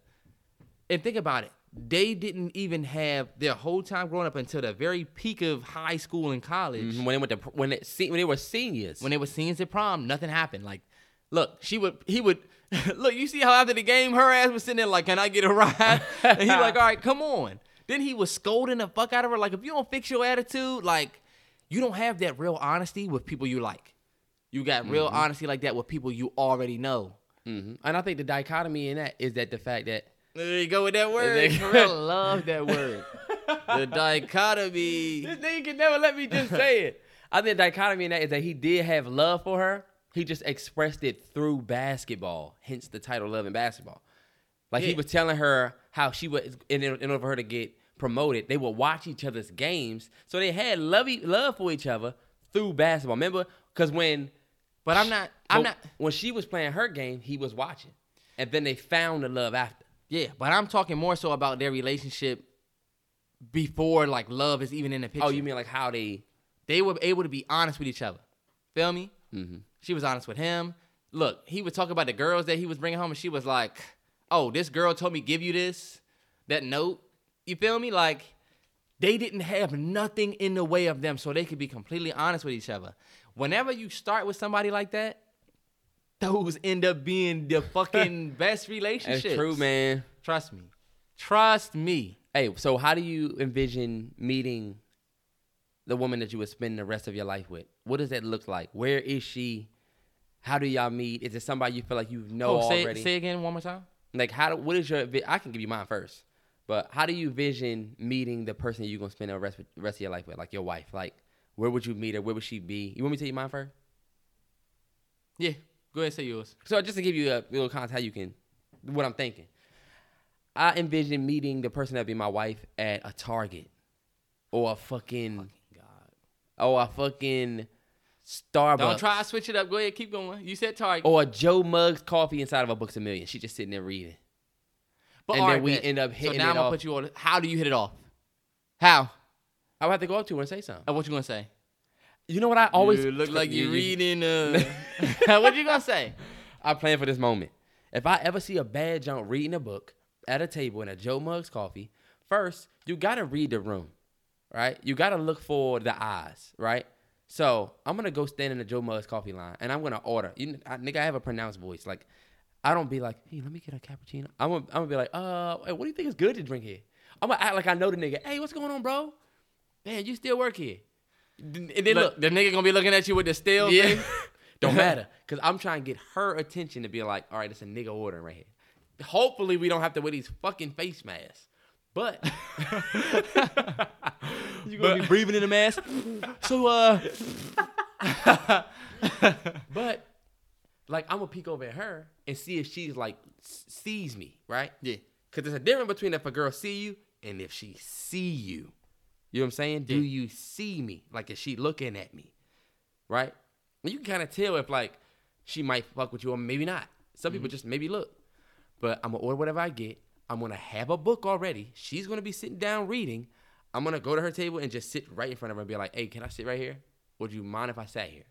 And think about it. They didn't even have their whole time growing up until the very peak of high school and college. Mhm, When they went to when they, se- when they were seniors. When they were seniors at prom, nothing happened. Like, look, she would, he would, look. You see how after the game, her ass was sitting there like, "Can I get a ride?" and he like, "All right, come on." Then he was scolding the fuck out of her. Like, if you don't fix your attitude, like, you don't have that real honesty with people you like. You got real honesty like that with people you already know. hmm And I think the dichotomy in that is that the fact that There you go with that word. they- For love that word. the dichotomy. This nigga can never let me just say it. I think the dichotomy in that is that he did have love for her. He just expressed it through basketball, hence the title "Love and Basketball." Like he was telling her how she would, in, in order for her to get promoted, they would watch each other's games. So they had love, e- love for each other through basketball. Remember? Because when, But I'm not. I'm but not. when she was playing her game, he was watching, and then they found the love after. Yeah, but I'm talking more so about their relationship before like love is even in the picture. Oh, you mean like how they? they were able to be honest with each other. Feel me? Mhm. She was honest with him. Look, he would talk about the girls that he was bringing home, and she was like, "Oh, this girl told me give you this, that note." You feel me? Like they didn't have nothing in the way of them, so they could be completely honest with each other. Whenever you start with somebody like that, those end up being the fucking best That's relationships. true, man. Trust me. Trust me. Hey, so how do you envision meeting the woman that you would spend the rest of your life with? What does that look like? Where is she? How do y'all meet? Is it somebody you feel like you know oh, say, already? say again one more time. like, how? Do, what is your? I can give you mine first, but how do you vision meeting the person you're gonna spend the rest rest of your life with, like your wife? Like, where would you meet her? Where would she be? You want me to tell you mine first? Yeah, go ahead, say yours. So just to give you a little context, how you can, what I'm thinking. I envision meeting the person that'd be my wife at a Target, or a fucking, or a fucking Starbucks, Don't try to switch it up. Go ahead, keep going. You said Target. or a Joe Muggs coffee inside of a Books a Million. She just sitting there reading. but and then right, we bet. end up hitting. So now I'm gonna off. put you on. How do you hit it off? How? I would have to go up to her and say something. Uh, what you gonna say? You know what I always You look like you're reading. Uh, what you gonna say? I plan for this moment. If I ever see a bad junk reading a book at a table in a Joe Muggs coffee, first you gotta read the room, right? You gotta look for the eyes, right? So I'm gonna go stand in the Joe Muggs coffee line and I'm gonna order. You, I, nigga, I have a pronounced voice. Like I don't be like, hey, let me get a cappuccino. I'm gonna, I'm gonna be like, uh, what do you think is good to drink here? I'm gonna act like I know the nigga. Hey, what's going on, bro? Man, you still work here? And then look, Look, the nigga gonna be looking at you with the steel. yeah. thing. Don't matter. Because I'm trying to get her attention to be like, all right, it's a nigga ordering right here. hopefully we don't have to wear these fucking face masks. But You gonna be breathing in a mask? so uh, but like I'm gonna peek over at her and see if she's like sees me, right? yeah, Cause there's a difference between if a girl see you and if she see you. You know what I'm saying? Do you see me? Like is she looking at me? Right? And you can kind of tell if like she might fuck with you or maybe not. Some people mm-hmm. just maybe look. But I'm gonna order whatever I get. I'm gonna have a book already. She's gonna be sitting down reading. I'm gonna go to her table and just sit right in front of her and be like, "Hey, can I sit right here? Would you mind if I sat here?"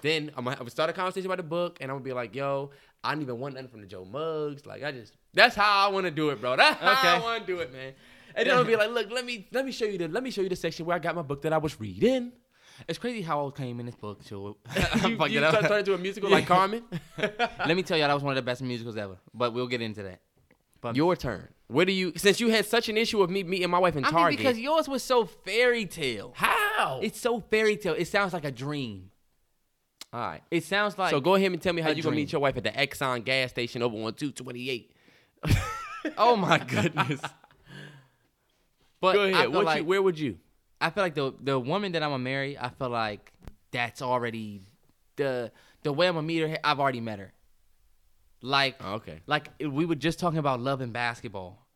Then I'm gonna, start a conversation about the book, and I'm gonna be like, "Yo, I don't even want nothing from the Joe Muggs. Like, I just that's how I want to do it, bro. That's how I want to do it, man." And then I'll be like, "Look, let me let me show you the let me show you the section where I got my book that I was reading." it's crazy how I came in this book. So you I'm you fucking start, up. started to a musical like Carmen. Let me tell you, that was one of the best musicals ever. But we'll get into that. But Your turn. Where do you since you had such an issue with me meeting my wife in I mean, Target? because yours was so fairy tale. how? It's so fairy tale. It sounds like a dream. all right. It sounds like so go ahead and tell me how you gonna meet your wife at the Exxon gas station over on 228. Oh my goodness. But Go ahead. What like you, where would you? I feel like the the woman that I'm gonna marry, I feel like that's already the the way I'm gonna meet her. I've already met her. Like Oh, okay. like we were just talking about love and basketball.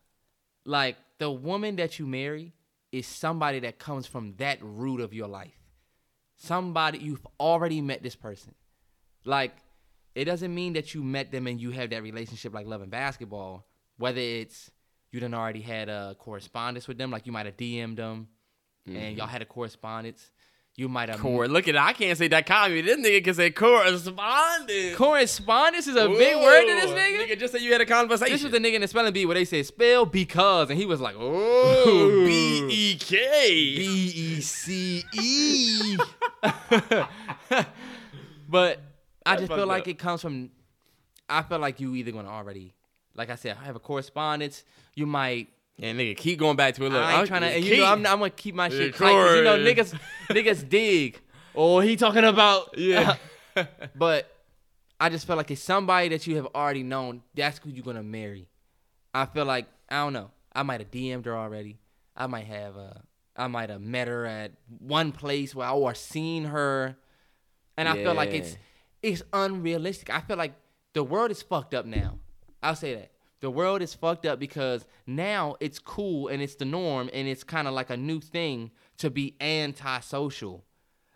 Like the woman that you marry is somebody that comes from that root of your life. Somebody you've already met this person. Like it doesn't mean that you met them and you have that relationship like love and basketball. Whether it's you done already had a correspondence with them, like you might have DM'd them, and mm-hmm. y'all had a correspondence. You might have Cor- look at it. I can't say dichotomy. This nigga can say correspondence. correspondence is a big word to this nigga. Nigga, just say you had a conversation. This was the nigga in the spelling bee where they said spell because, and he was like, oh, B E K. B E C E. But I just feel like up. it comes from. I feel like you either gonna already, like I said, I have a correspondence. You might. And nigga, keep going back to it. Look, I ain't I'm trying to. And you know, I'm, I'm gonna keep my Yeah, shit tight. 'cause you know, niggas, niggas dig. Oh, he talking about Yeah. but I just felt like it's somebody that you have already known. That's who you're gonna marry. I feel like I don't know. I might have DM'd her already. I might have. Uh, I might have met her at one place where I or seen her, and I feel like it's it's unrealistic. I feel like the world is fucked up now. I'll say that. The world is fucked up because now it's cool and it's the norm and it's kind of like a new thing to be antisocial.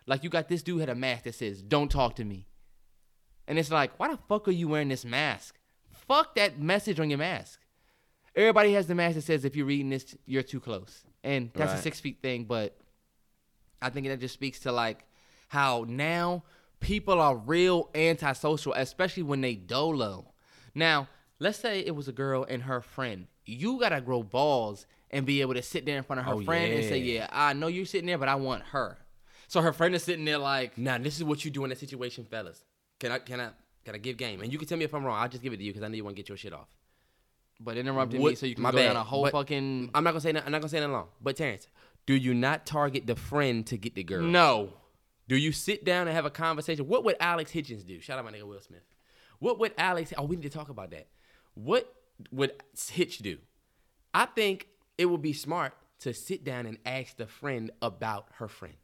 Like you got this dude had a mask that says "Don't talk to me," and it's like, why the fuck are you wearing this mask? Fuck that message on your mask. Everybody has the mask that says if you're reading this, you're too close, and that's a six feet thing. But I think that just speaks to like how now people are real antisocial, especially when they dolo. Now, let's say it was a girl and her friend. You gotta grow balls and be able to sit there in front of her Oh, friend and say, yeah. "Yeah, I know you're sitting there, but I want her." So her friend is sitting there like, Now this is what you do in that situation, fellas. Can I can I can I give game? And you can tell me if I'm wrong. I'll just give it to you because I know you want to get your shit off. but interrupting What- me so you can my go bad, down a whole but fucking. I'm not gonna say that, I'm not gonna say that long. But Terrence, do you not target the friend to get the girl? No. Do you sit down and have a conversation? What would Alex Hitchens do? Shout out my nigga Will Smith. What would Alex? Oh, we need to talk about that. What would Hitch do? I think it would be smart to sit down and ask the friend about her friend.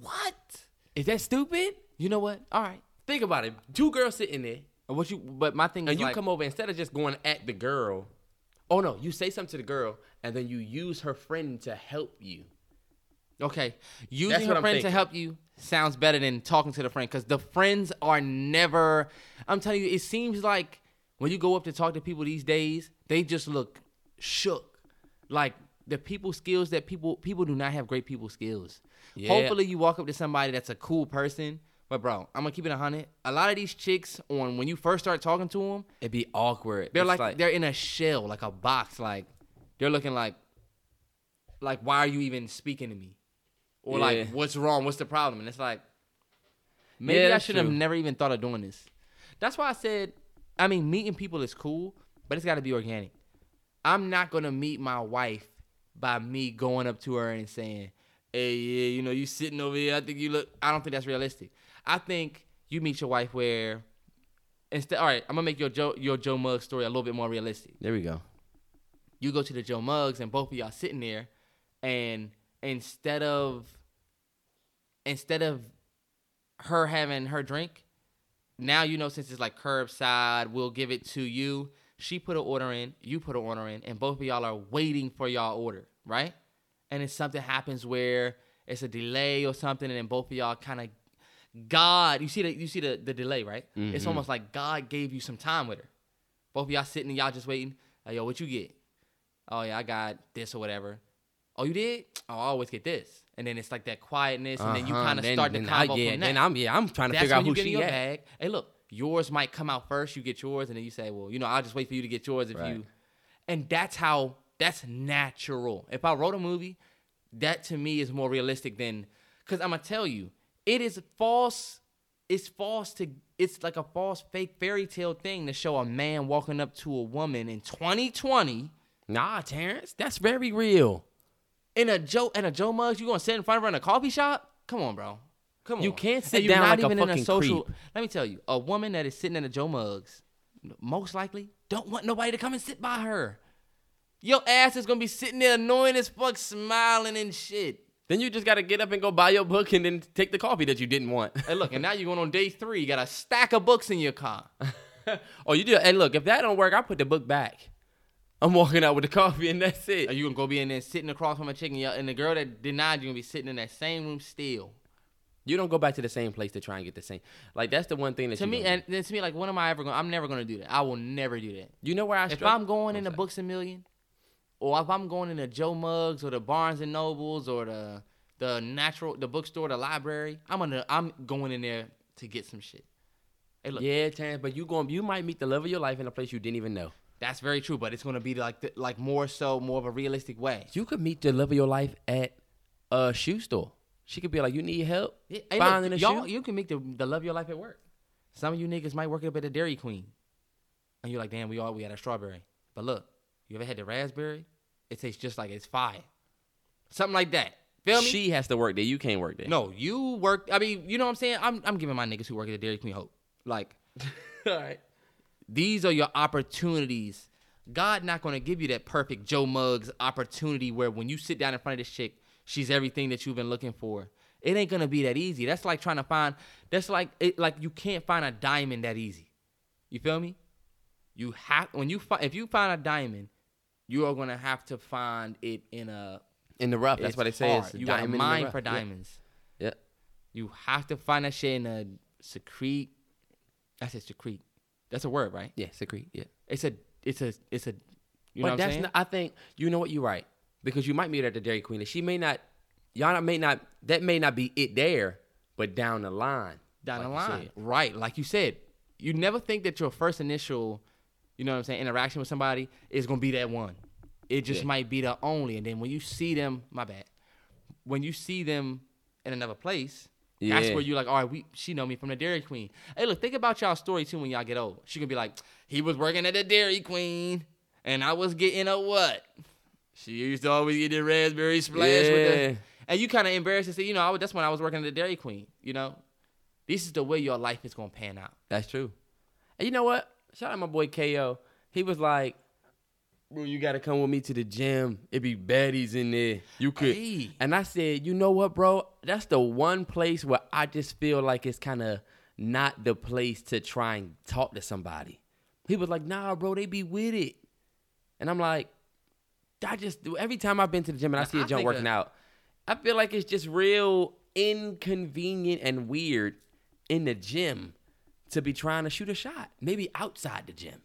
What? Is that stupid? You know what? All right. Think about it. Two girls sitting there, What you? But my thing is and you like, come over instead of just going at the girl. Oh no, you say something to the girl, and then you use her friend to help you. Okay, using That's her friend to help you sounds better than talking to the friend because the friends are never. I'm telling you, it seems like when you go up to talk to people these days, they just look shook. Like the people skills that people people do not have great people skills. Yeah. Hopefully, you walk up to somebody that's a cool person. But bro, I'm gonna keep it a hundred. A lot of these chicks, on when you first start talking to them, It'd be awkward. they're It's like, they're in a shell, like a box. Like they're looking like, like why are you even speaking to me? Or Yeah. like, what's wrong? What's the problem? And it's like, maybe Yeah, I should have never even thought of doing this. That's why I said, I mean, meeting people is cool, but it's got to be organic. I'm not gonna meet my wife by me going up to her and saying, "Hey, yeah, you know, you sitting over here. I think you look." I don't think that's realistic. I think you meet your wife where instead, all right, I'm gonna make your Joe your Joe Muggs story a little bit more realistic. There we go. You go to the Joe Muggs, and both of y'all sitting there, and instead of instead of her having her drink, now you know since it's like curbside, we'll give it to you. She put an order in, you put an order in, and both of y'all are waiting for y'all order, right? And if something happens where it's a delay or something, and then both of y'all kind of God, you see the you see the, the delay, right? It's Mm-hmm. almost like God gave you some time with her. Both of y'all sitting and y'all just waiting. Like, yo, what you get? Oh yeah, I got this or whatever. Oh, you did? Oh, I always get this. And then it's like that quietness, and then you Uh-huh. kind of Then- start the then I- combo yeah, from that. Then I'm yeah, I'm trying to That's figure out when you who get in she your at. bag. Hey, look, yours might come out first. You get yours, and then you say, well, you know, I'll just wait for you to get yours if Right. you. And that's how that's natural. If I wrote a movie, that to me is more realistic than because I'm gonna tell you, it is false. It's false to. It's like a false, fake fairy tale thing to show a man walking up to a woman in 2020 Nah, Terrence, that's very real. In a Joe in a Joe Muggs. You gonna sit in front of her in a coffee shop? Come on, bro. Come on. You can't sit you're down not like a even in fucking social. creep. Let me tell you, a woman that is sitting in a Joe Muggs, most likely don't want nobody to come and sit by her. Your ass is gonna be sitting there annoying as fuck, smiling and shit. Then you just gotta get up and go buy your book and then take the coffee that you didn't want. Hey, look, and now you're going on day three. You got a stack of books in your car. oh, you do. Hey, look, if that don't work, I put the book back. I'm walking out with the coffee and that's it. Are you gonna go be in there sitting across from a chicken, Y'all and the girl that denied you gonna be sitting in that same room still? You don't go back to the same place to try and get the same. Like that's the one thing that To me, and then to me, like, when am I ever going? to I'm never gonna do that. I will never do that. you know where I If? I'm going I'm in the. Books a Million, or if I'm going in the Joe Muggs or the Barnes and Nobles or the the natural the bookstore, the library, I'm gonna I'm going in there to get some shit. Hey, look, Yeah, Terrence, but you going you might meet the love of your life in a place you didn't even know. That's very true, but it's gonna be like the, like more so more of a realistic way. You could meet the love of your life at a shoe store. She could be like, "You need help Yeah, hey, finding look, a y'all, shoe." you can meet the, the love of your life at work. Some of you niggas might work up at the Dairy Queen, and you're like, damn, we all we had a strawberry. But look, you ever had the raspberry? It tastes just like it's fire. Something like that. Feel me? She has to work there. You can't work there. No, you work. I mean, you know what I'm saying? I'm, I'm giving my niggas who work at the Dairy Queen hope. Like, All right. These are your opportunities. God not gonna give you that perfect Joe Muggs opportunity where when you sit down in front of this chick, she's everything that you've been looking for. It ain't gonna be that easy. That's like trying to find. That's like it. Like you can't find a diamond that easy. You feel me? You have when you find if you find a diamond, you are gonna have to find it in a. In the rough. That's what they say. It's You got mine for diamonds. Yeah. You have to find that shit in a secrete. That's a secrete. That's a word, right? Yeah, secret. Yeah. It's a. It's a. It's a. You know but what I'm that's saying? not, I think you know what you're right because you might meet her at the Dairy Queen and she may not. Y'all may not. That may not be it there, but down the line. down like the line. Right. Like you said, you never think that your first initial, you know what I'm saying, interaction with somebody is gonna be that one. It just Yeah. might be the only. And then when you see them, my bad. When you see them in another place, that's where you're like, all right, we she know me from the Dairy Queen. Hey, look, think about y'all story too when y'all get old. She gonna be like, he was working at the Dairy Queen, and I was getting a what? She used to always get the raspberry splash with Yeah. the and you kind of embarrassed to say, you know, I, was- that's when I was working at the Dairy Queen. You know, this is the way your life is gonna pan out. That's true. And you know what? Shout out my boy KO. He was like, Bro, you gotta come with me to the gym. It be baddies in there. You could Hey. and I said, you know what, bro? That's the one place where I just feel like it's kind of not the place to try and talk to somebody. He was like, nah, bro, they be with it. And I'm like, I just every time I've been to the gym and I see a jump working out, I feel like it's just real inconvenient and weird in the gym to be trying to shoot a shot. Maybe outside the gym.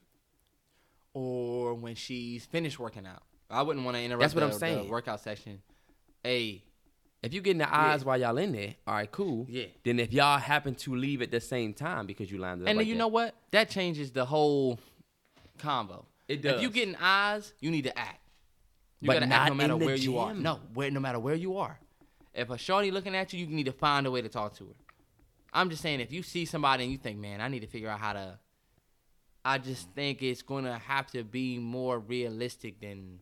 Or when she's finished working out, I wouldn't want to interrupt. That's what the, I'm saying. workout session. Hey, If you get in the eyes while y'all in there, all right, cool. Yeah. Then if y'all happen to leave at the same time because you lined up, and like you that. know what? That changes the whole combo. It does. If you does. getting eyes, you need to act. You But gotta not act no matter in where you are. gym. No, where no matter where you are. If a shorty looking at you, you need to find a way to talk to her. I'm just saying, if you see somebody and you think, man, I need to figure out how to. I just think it's gonna have to be more realistic than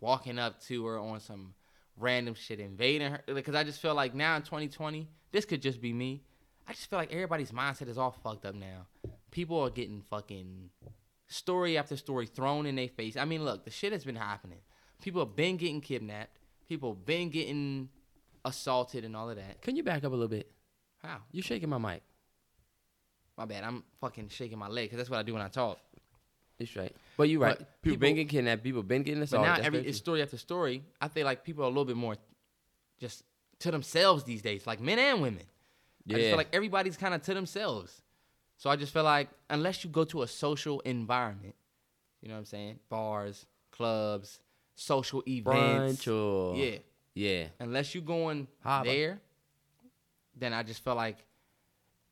walking up to her on some random shit, invading her. Because I just feel like now in 2020, this could just be me. I just feel like everybody's mindset is all fucked up now. people are getting fucking story after story thrown in their face. I mean, look, the shit has been happening. People have been getting kidnapped. People have been getting assaulted and all of that. Can you back up a little bit? How? You shaking my mic. My bad. I'm fucking shaking my leg because that's what I do when I talk. It's right. But you're right. But people, people- been getting kidnapped. People been getting But assaulted. now every it's story after story. I feel like people are a little bit more just to themselves these days, like men and women. Yeah. I just feel like everybody's kind of to themselves. So I just feel like unless you go to a social environment, you know what I'm saying? Bars, clubs, social events. brunch or yeah. yeah. Unless you're going there, then I just feel like,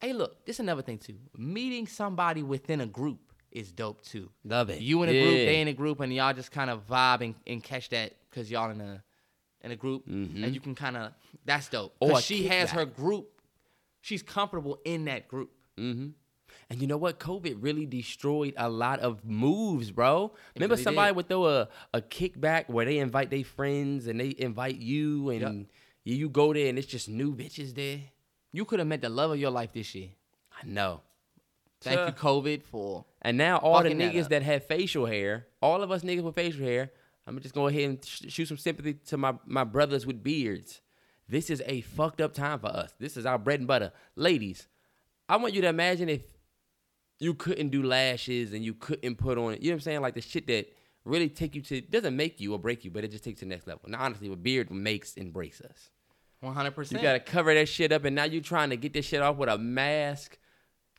hey, look, this is another thing too. Meeting somebody within a group is dope too. Love it. You in a group, they in a group, and y'all just kind of vibe and, and catch that because y'all in a in a group, Mhm. and you can kind of that's dope. Or she has kickback. her group, she's comfortable in that group. Mm-hmm. And you know what? COVID really destroyed a lot of moves, bro. Remember really somebody did. would throw a, a kickback where they invite their friends and they invite you and you, you go there and it's just new bitches there. You could have met the love of your life this year. I know. Thank Tuh. you, COVID, for And now all the Fucking that niggas up. that have facial hair, all of us niggas with facial hair, I'm just go ahead and sh- shoot some sympathy to my, my brothers with beards. This is a fucked up time for us. This is our bread and butter. Ladies, I want you to imagine if you couldn't do lashes and you couldn't put on it. You know what I'm saying? Like the shit that really take you to doesn't make you or break you, but it just takes you to the next level. Now honestly, what beard makes and breaks us. 100. You gotta cover that shit up, and now you're trying to get this shit off with a mask.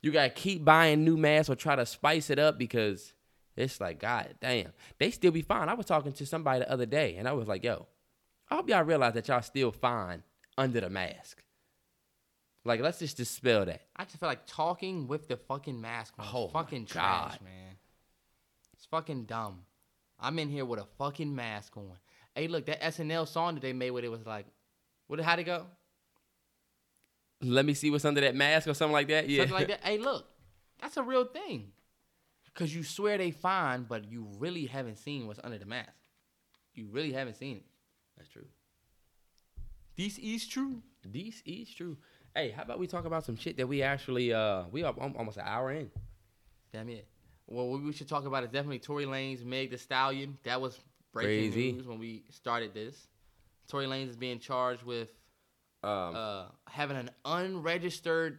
You gotta keep buying new masks or try to spice it up because it's like, god damn, they still be fine. I was talking to somebody the other day, and I was like, yo, I hope y'all realize that y'all still fine under the mask. Like, let's just dispel that. I just feel like talking with the fucking mask on. Oh fucking trash, God. man. It's fucking dumb. I'm in here with a fucking mask on. Hey, look, that SNL song that they made where it was like, what? How'd it go? Let me see what's under that mask or something like that. Yeah, Something like that. Hey, look, that's a real thing. Cause you swear they fine, but you really haven't seen what's under the mask. You really haven't seen it. That's true. This is true. This is true. Hey, how about we talk about some shit that we actually uh we are almost an hour in. Damn it. Well, what we should talk about is definitely Tory Lanez, Meg The Stallion. That was breaking Crazy. news when we started this. Tory Lanez is being charged with Um, uh, having an unregistered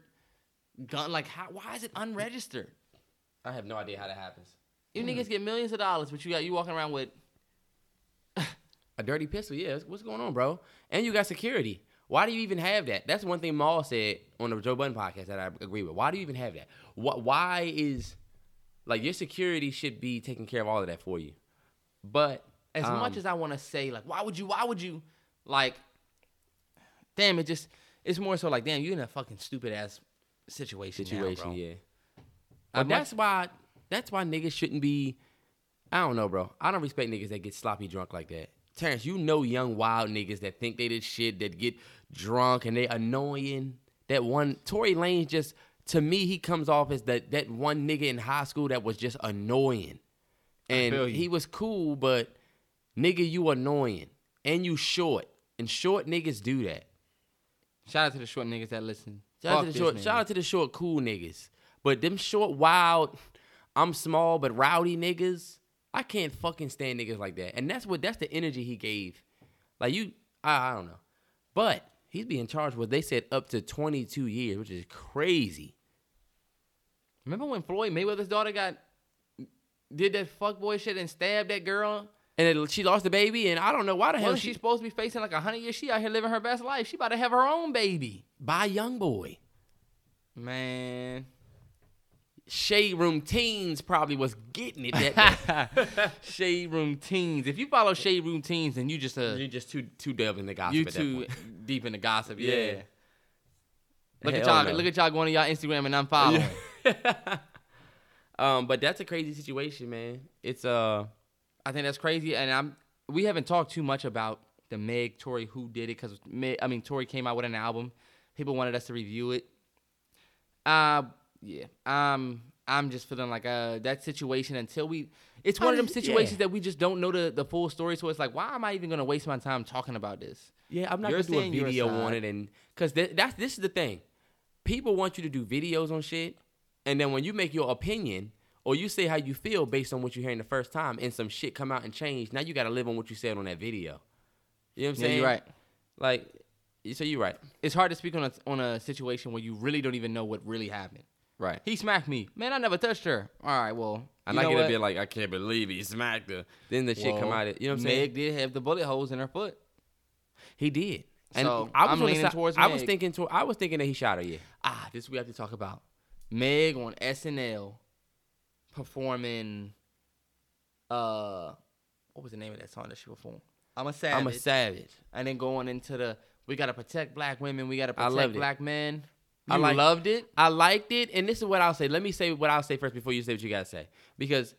gun. Like, how? Why is it unregistered? I have no idea how that happens. You niggas get millions of dollars, but you got you walking around with A dirty pistol, yeah. What's going on, bro? And you got security. Why do you even have that? That's one thing Mal said on the Joe Budden podcast that I agree with. Why do you even have that? What? Why is like your security should be taking care of all of that for you? But as um, much as I want to say, like, why would you? Why would you? Like, damn, it just it's more so like, damn, you in a fucking stupid ass situation. now, situation, bro. yeah. I'm But that's why that's why niggas shouldn't be. I don't know, bro. I don't respect niggas that get sloppy drunk like that. Terrence, you know young wild niggas that think they did shit that get drunk and they annoying. That one Tory Lanez just to me he comes off as that that one nigga in high school that was just annoying. And he was cool, but nigga, you annoying. And you short. And short niggas do that. Shout out to the short niggas that listen. Shout out to the short. nigga. Shout out to the short cool niggas. But them short wild, I'm small but rowdy niggas. I can't fucking stand niggas like that. And that's what that's the energy he gave. Like you, I, I don't know. But he's being charged with they said up to 22 years, which is crazy. Remember when Floyd Mayweather's daughter got did that fuckboy shit and stabbed that girl? And it, she lost the baby, and I don't know why the hell Wasn't she supposed to be facing like a hundred years? She out here living her best life. She about to have her own baby. by a young boy. Man. Shade Room Teens probably was getting it that. Shade Room Teens. If you follow Shade Room Teens, then you just uh You're just too too delved in the gossip. you too deep in the gossip. Yeah. Yeah. Look at y'all. no. Look at y'all going to y'all Instagram and unfollowing. um, but that's a crazy situation, man. It's uh, I think that's crazy, and I'm. We haven't talked too much about the Meg Tory who did it because I mean Tory came out with an album. People wanted us to review it. Uh yeah. Um, I'm just feeling like uh that situation until we. It's one of them yeah. situations that we just don't know the the full story. So it's like, why am I even gonna waste my time talking about this? Yeah, I'm not You're gonna do a video on it, and because th- that's this is the thing. People want you to do videos on shit, And then when you make your opinion or you say how you feel based on what you're hearing the first time and some shit come out and change, now you got to live on what you said on that video. You know what I'm saying Yeah, you're right. Like, so you're right. It's hard to speak on a on a situation where you really don't even know what really happened. Right. He smacked me. Man, I never touched her. All right, well, And I get to what? be like, I can't believe he smacked her. Then the shit come out. Of, you know what I'm saying? Meg did have the bullet holes in her foot. He did. And So, I was I'm leaning towards I was thinking. To, I was thinking that he shot her. Yeah. Ah, this we have to talk about. Meg on SNL performing uh what was the name of that song that she performed? I'm a savage. I'm a savage. and then going into the we gotta protect black women, we gotta protect loved it. black men. You I loved it. I liked it, and this is what I'll say. Let me say what I'll say first before you say what you gotta say, because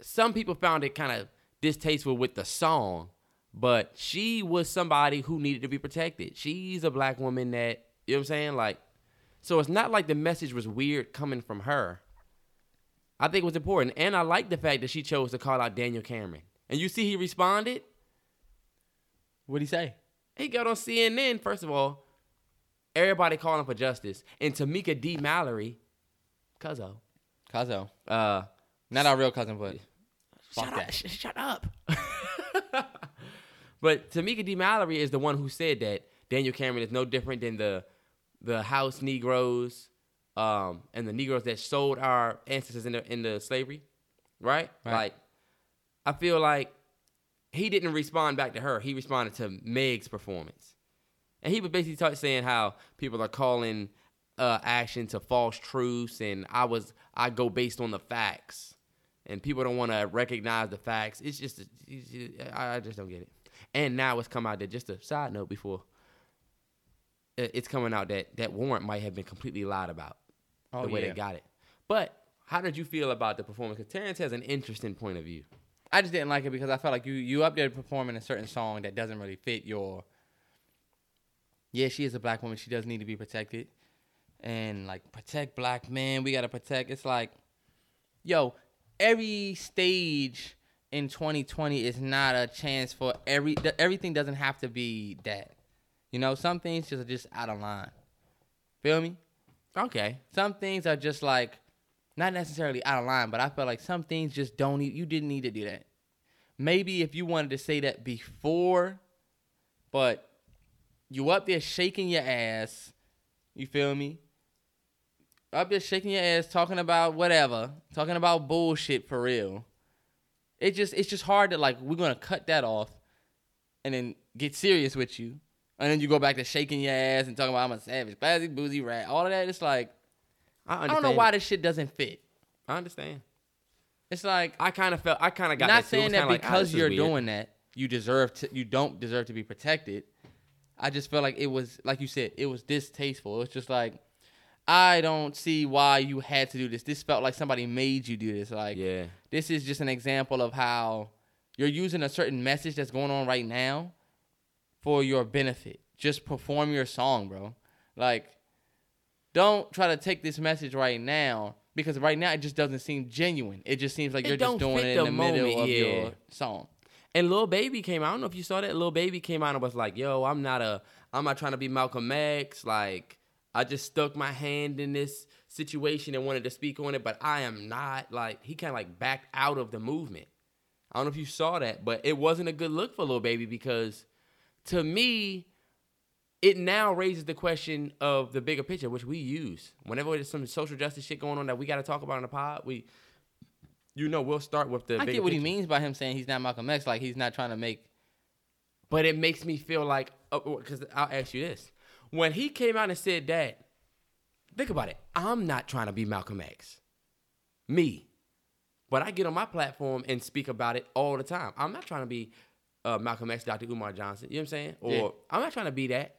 some people found it kind of distasteful with the song, but she was somebody who needed to be protected. She's a black woman that you know what I'm saying, like. So it's not like the message was weird coming from her. I think it was important, and I like the fact that she chose to call out Daniel Cameron. And you see, he responded. What'd he say? He got on CNN, first of all. Everybody calling for justice. And Tamika D. Mallory, Cuzzo. Cuzzo. Uh, Not our real cousin, but shut up. Sh- shut up. but Tamika D. Mallory is the one who said that Daniel Cameron is no different than the the house Negroes um, and the Negroes that sold our ancestors into, into slavery, right? Right. Like, I feel like he didn't respond back to her. He responded to Meg's performance. And he was basically talk, saying how people are calling uh, action to false truths, and I was I go based on the facts, and people don't want to recognize the facts. It's just it's just- I I just don't get it. And now it's come out that just a side note before it's coming out that that warrant might have been completely lied about Oh, the way yeah. they got it. But how did you feel about the performance? Because Terrence has an interesting point of view. I just didn't like it because I felt like you you up there performing a certain song that doesn't really fit your. Yeah, she is a black woman. She does need to be protected, and like protect black men. We gotta protect. It's like, yo, every stage in 2020 is not a chance for every. Everything doesn't have to be that. You know, some things just are just out of line. Feel me? Okay. some things are just like not necessarily out of line, but I felt like some things just don't need you didn't need to do that. Maybe if you wanted to say that before, but you up there shaking your ass, you feel me? Up there shaking your ass, talking about whatever, talking about bullshit for real. It just it's just hard to like we're gonna cut that off and then get serious with you. And then you go back to shaking your ass and talking about I'm a savage, classic, boozy rat, all of that. It's like I, I don't know why this shit doesn't fit. I understand. It's like I kind of felt. I kind of got not that. Saying that like, ah, because this you're weird. doing that, you deserve to. You don't deserve to be protected. I just felt like it was like you said, it was distasteful. It's just like I don't see why you had to do this. This felt like somebody made you do this. Like Yeah. this is just an example of how you're using a certain message that's going on right now for your benefit. Just perform your song, bro. Like, don't try to take this message right now because right now it just doesn't seem genuine. It just seems like It you're just doing it in the the middle moment, of yeah. your song. And Lil Baby came out. I don't know if you saw that. Lil Baby came out and was like, "Yo, I'm not a. I'm not trying to be Malcolm X. Like, I just stuck my hand in this situation and wanted to speak on it, but I am not. Like, he kind of like backed out of the movement. I don't know if you saw that, but it wasn't a good look for Lil Baby because, to me, it now raises the question of the bigger picture, which we use whenever there's some social justice shit going on that we got to talk about in the pod. We, you know, we'll start with the. I get what he means by him saying he's not Malcolm X. Like he's not trying to make. But it makes me feel like, uh, uh, because I'll ask you this: when he came out and said that, think about it. I'm not trying to be Malcolm X, me, but I get on my platform and speak about it all the time. I'm not trying to be uh, Malcolm X, Dr. Umar Johnson. You know what I'm saying? Or Yeah. I'm not trying to be that,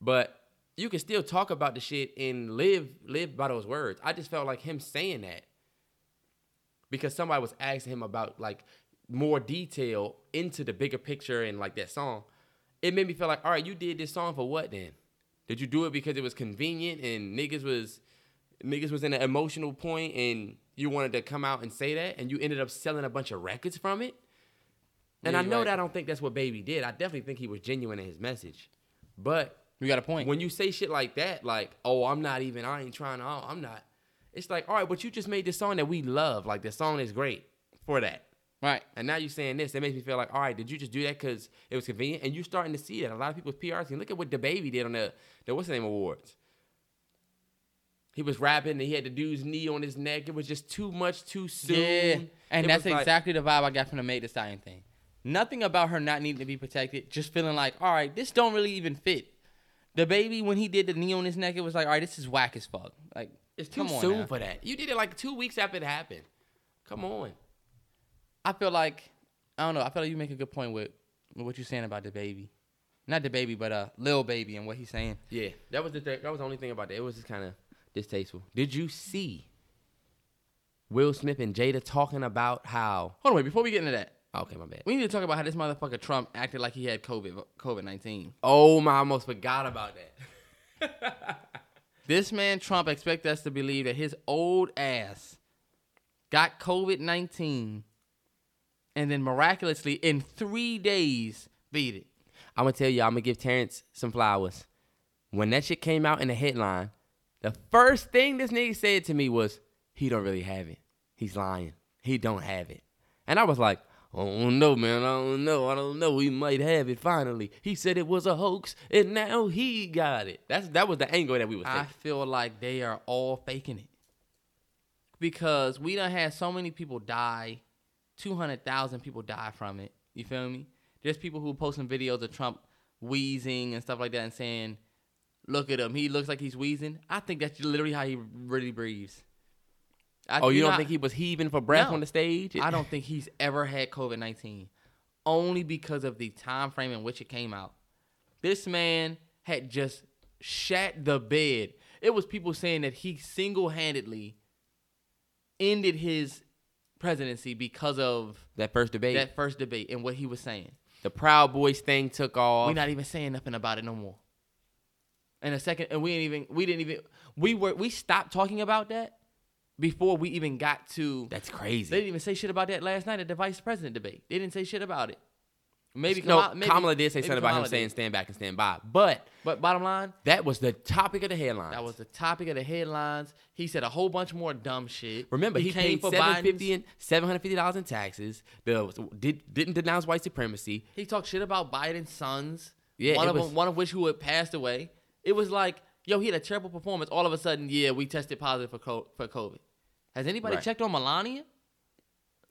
but you can still talk about the shit and live live by those words. I just felt like him saying that because somebody was asking him about like more detail into the bigger picture and like that song, it made me feel like, all right, you did this song for what then? Did you do it because it was convenient and niggas was niggas was in an emotional point and you wanted to come out and say that and you ended up selling a bunch of records from it? And Yeah, I know right. that I don't think that's what Baby did. I definitely think he was genuine in his message. But You got a point. When you say shit like that, like, oh, I'm not even, I ain't trying to, oh, I'm not. It's like, all right, but you just made this song that we love. Like, the song is great for that. right. And now you're saying this. That makes me feel like, all right, did you just do that because it was convenient? And you're starting to see that. A lot of people's PRs can look at what the baby did on the, the what's the name awards. He was rapping and he had the dude's knee on his neck. It was just too much too soon. Yeah. And It that's was like- exactly the vibe I got from the Meg the Stallion thing. Nothing about her not needing to be protected. Just feeling like, all right, this don't really even fit. DaBaby when he did the knee on his neck, it was like, all right, this is whack as fuck. Like, It's too soon now. for that. You did it like two weeks after it happened. Come on. I feel like I don't know. I feel like you make a good point with, with what you're saying about the baby, not the baby, but uh, little Baby and what he's saying. Yeah, that was the th- that was the only thing about that. It was just kind of distasteful. Did you see Will Smith and Jada talking about how? Hold on, wait. Before we get into that, Okay, my bad. we need to talk about how this motherfucker Trump acted like he had COVID COVID nineteen. Oh my, I almost forgot about that. This man Trump expect us to believe that his old ass got COVID nineteen, and then miraculously in three days beat it. I'm gonna tell you, I'm gonna give Terrence some flowers. When that shit came out in the headline, the first thing this nigga said to me was, "He don't really have it. He's lying. He don't have it." And I was like, "I don't know, man. I don't know. I don't know. He might have it finally. He said it was a hoax, and now he got it." That's that was the angle that we was I feel like they are all faking it because we done had so many people die, two hundred thousand people die from it. You feel me? There's people who posting videos of Trump wheezing and stuff like that and saying, "Look at him. He looks like he's wheezing." I think that's literally how he really breathes. I, oh, you, don't think he was heaving for breath No. on the stage? I don't think he's ever had COVID nineteen, only because of the time frame in which it came out. This man had just shat the bed. It was people saying that he single handedly ended his presidency because of that first debate. that first debate and what he was saying. the Proud Boys thing took off. We're not even saying nothing about it no more. And a second, and we didn't even, we didn't even, we were, we stopped talking about that before we even got to That's crazy. They didn't even say shit about that last night at the vice president debate. They didn't say shit about it. Maybe no, Kamala, maybe, Kamala did say something about him saying did. stand back and stand by. But But bottom line, that was the topic of the headlines. that was the topic of the headlines. He said a whole bunch more dumb shit. Remember, he, came paid for seven and seven hundred fifty dollars in taxes. The did didn't denounce white supremacy. He talked shit about Biden's sons. Yeah, one of was- them, one of which who had passed away. It was like, yo, he had a terrible performance. All of a sudden, yeah, we tested positive for co- for COVID. Has anybody Right. checked on Melania?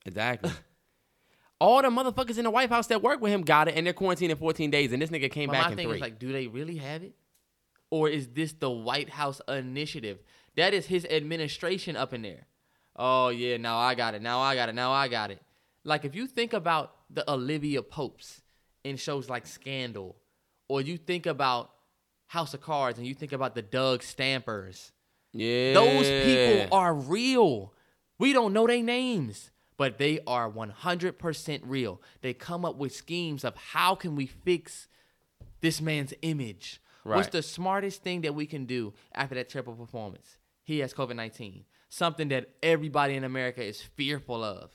Exactly. All the motherfuckers in the White House that work with him got it, and they're quarantined in fourteen days, and this nigga came But back my in thing three. is like, do they really have it, or is this the White House initiative? That is his administration up in there. Oh yeah, now I got it. Now I got it. Now I got it. Like if you think about the Olivia Popes in shows like Scandal, or you think about House of Cards, and you think about the Doug Stampers, yeah, those people are real. We don't know their names, but they are 100% real. They come up with schemes of how can we fix this man's image? What's the smartest thing that we can do after that terrible performance? He has COVID-19, something that everybody in America is fearful of.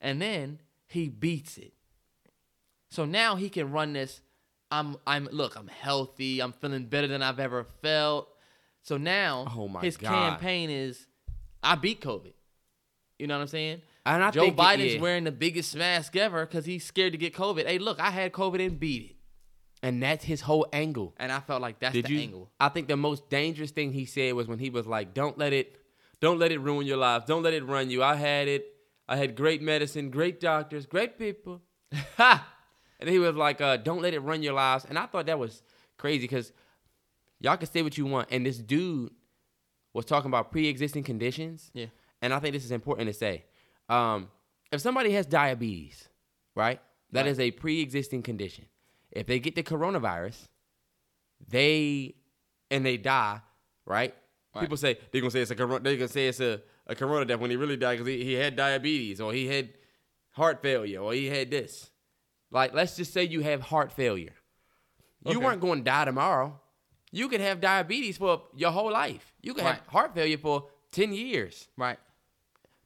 And then he beats it. So now he can run this I'm I'm look, I'm healthy, I'm feeling better than I've ever felt. So now Oh my his God. campaign is I beat COVID. You know what I'm saying? And I Joe think it- Biden's yeah. wearing the biggest mask ever because he's scared to get COVID. Hey, look, I had COVID and beat it. and that's his whole angle. And I felt like that's Did the you? angle. I think the most dangerous thing he said was when he was like, "Don't let it, don't let it ruin your life. Don't let it run you. I had it. I had great medicine, great doctors, great people." Ha! And he was like, uh, "Don't let it run your lives." And I thought that was crazy because y'all can say what you want, and this dude was talking about pre-existing conditions. Yeah. And I think this is important to say. Um, if somebody has diabetes, right, that Right. is a pre-existing condition. If they get the coronavirus, they and they die, right? Right. People say they're gonna say it's a corona. They're gonna say it's a, a corona death when he really died because he, he had diabetes or he had heart failure or he had this. Like, let's just say you have heart failure. You Okay. weren't going to die tomorrow. You could have diabetes for your whole life. You could Right. have heart failure for ten years. Right.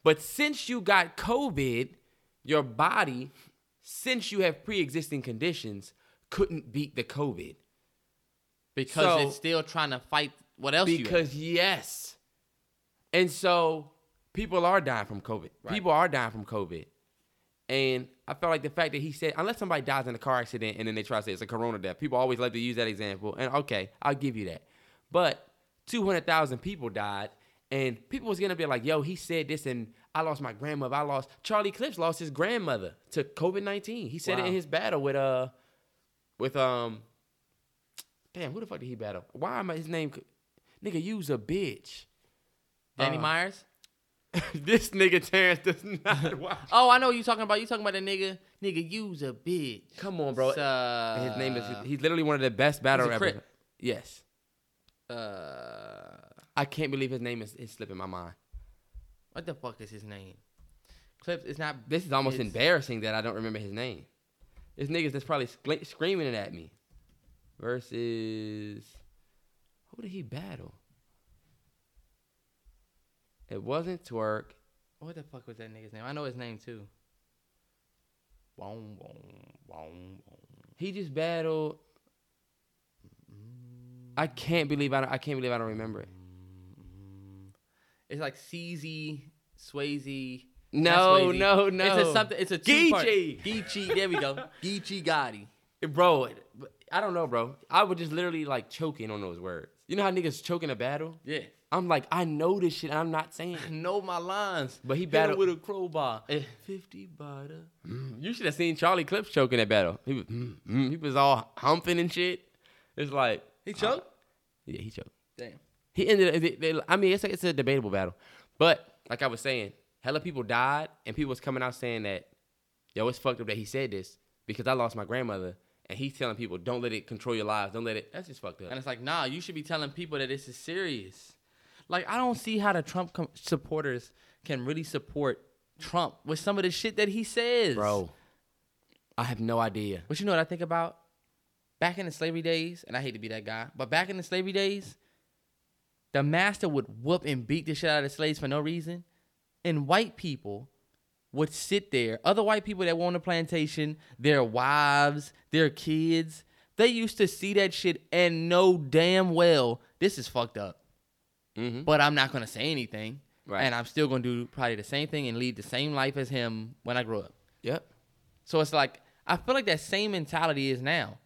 But since you got COVID, your body, since you have pre-existing conditions, couldn't beat the COVID. because So- it's still trying to fight what else you because yes, and so people are dying from COVID. Right. People are dying from COVID, and I felt like the fact that he said, unless somebody dies in a car accident and then they try to say it's a corona death, people always like to use that example, and okay, I'll give you that. But two hundred thousand people died, and people was gonna be like, "Yo, he said this, and I lost my grandmother. I lost Charlie Clips lost his grandmother to COVID nineteen. He said it in his battle with uh, with um." Damn, who the fuck did he battle? Why am I his name? Nigga, you's a bitch. Danny Uh, Myers. this nigga Terrence does not watch. Oh, I know what you talking about. You talking about that nigga? Nigga, you's a bitch. Come on, bro. Uh, his name is he's literally one of the best battle a ever. Yes. Uh, I can't believe his name is, is slipping my mind. what the fuck is his name? Clips. It's not. This is almost embarrassing that I don't remember his name. This nigga's that's probably scl- screaming it at me. Versus who did he battle? It wasn't Twerk. What the fuck was that nigga's name? I know his name too. He just battled. I can't believe I don't, I can't believe I don't remember it. It's like CZ, Swayze. No, Swayze. no, no. It's a something. It's a two. Geechee. Geechee. There we go. Geechee Gotti. Bro, I don't know, bro. I would just literally like choking on those words. You know how niggas choke in a battle? Yeah. I'm like, I know this shit. I'm not saying. I know my lines. But he battled- with a crowbar. Eh. Fifty butter. You should have seen Charlie Clips choking that battle. He was, mm, mm, he was all humping and shit. It's like He choked. yeah, he choked. Damn. He ended. They, they, I mean, it's a, it's a debatable battle, but like I was saying, hella people died, and people was coming out saying that, yo, it's fucked up that he said this because I lost my grandmother, and he's telling people don't let it control your lives, don't let it. That's just fucked up. And it's like, nah, you should be telling people that this is serious. Like, I don't see how the Trump com- supporters can really support Trump with some of the shit that he says. bro. I have no idea. But you know what I think about? Back in the slavery days, and I hate to be that guy, but back in the slavery days, the master would whoop and beat the shit out of the slaves for no reason. And white people would sit there, other white people that were on the plantation, their wives, their kids, they used to see that shit and know damn well this is fucked up. Mhm. But I'm not gonna say anything. Right. And I'm still gonna do probably the same thing and lead the same life as him when I grow up. Yep. So it's like I feel like that same mentality is now.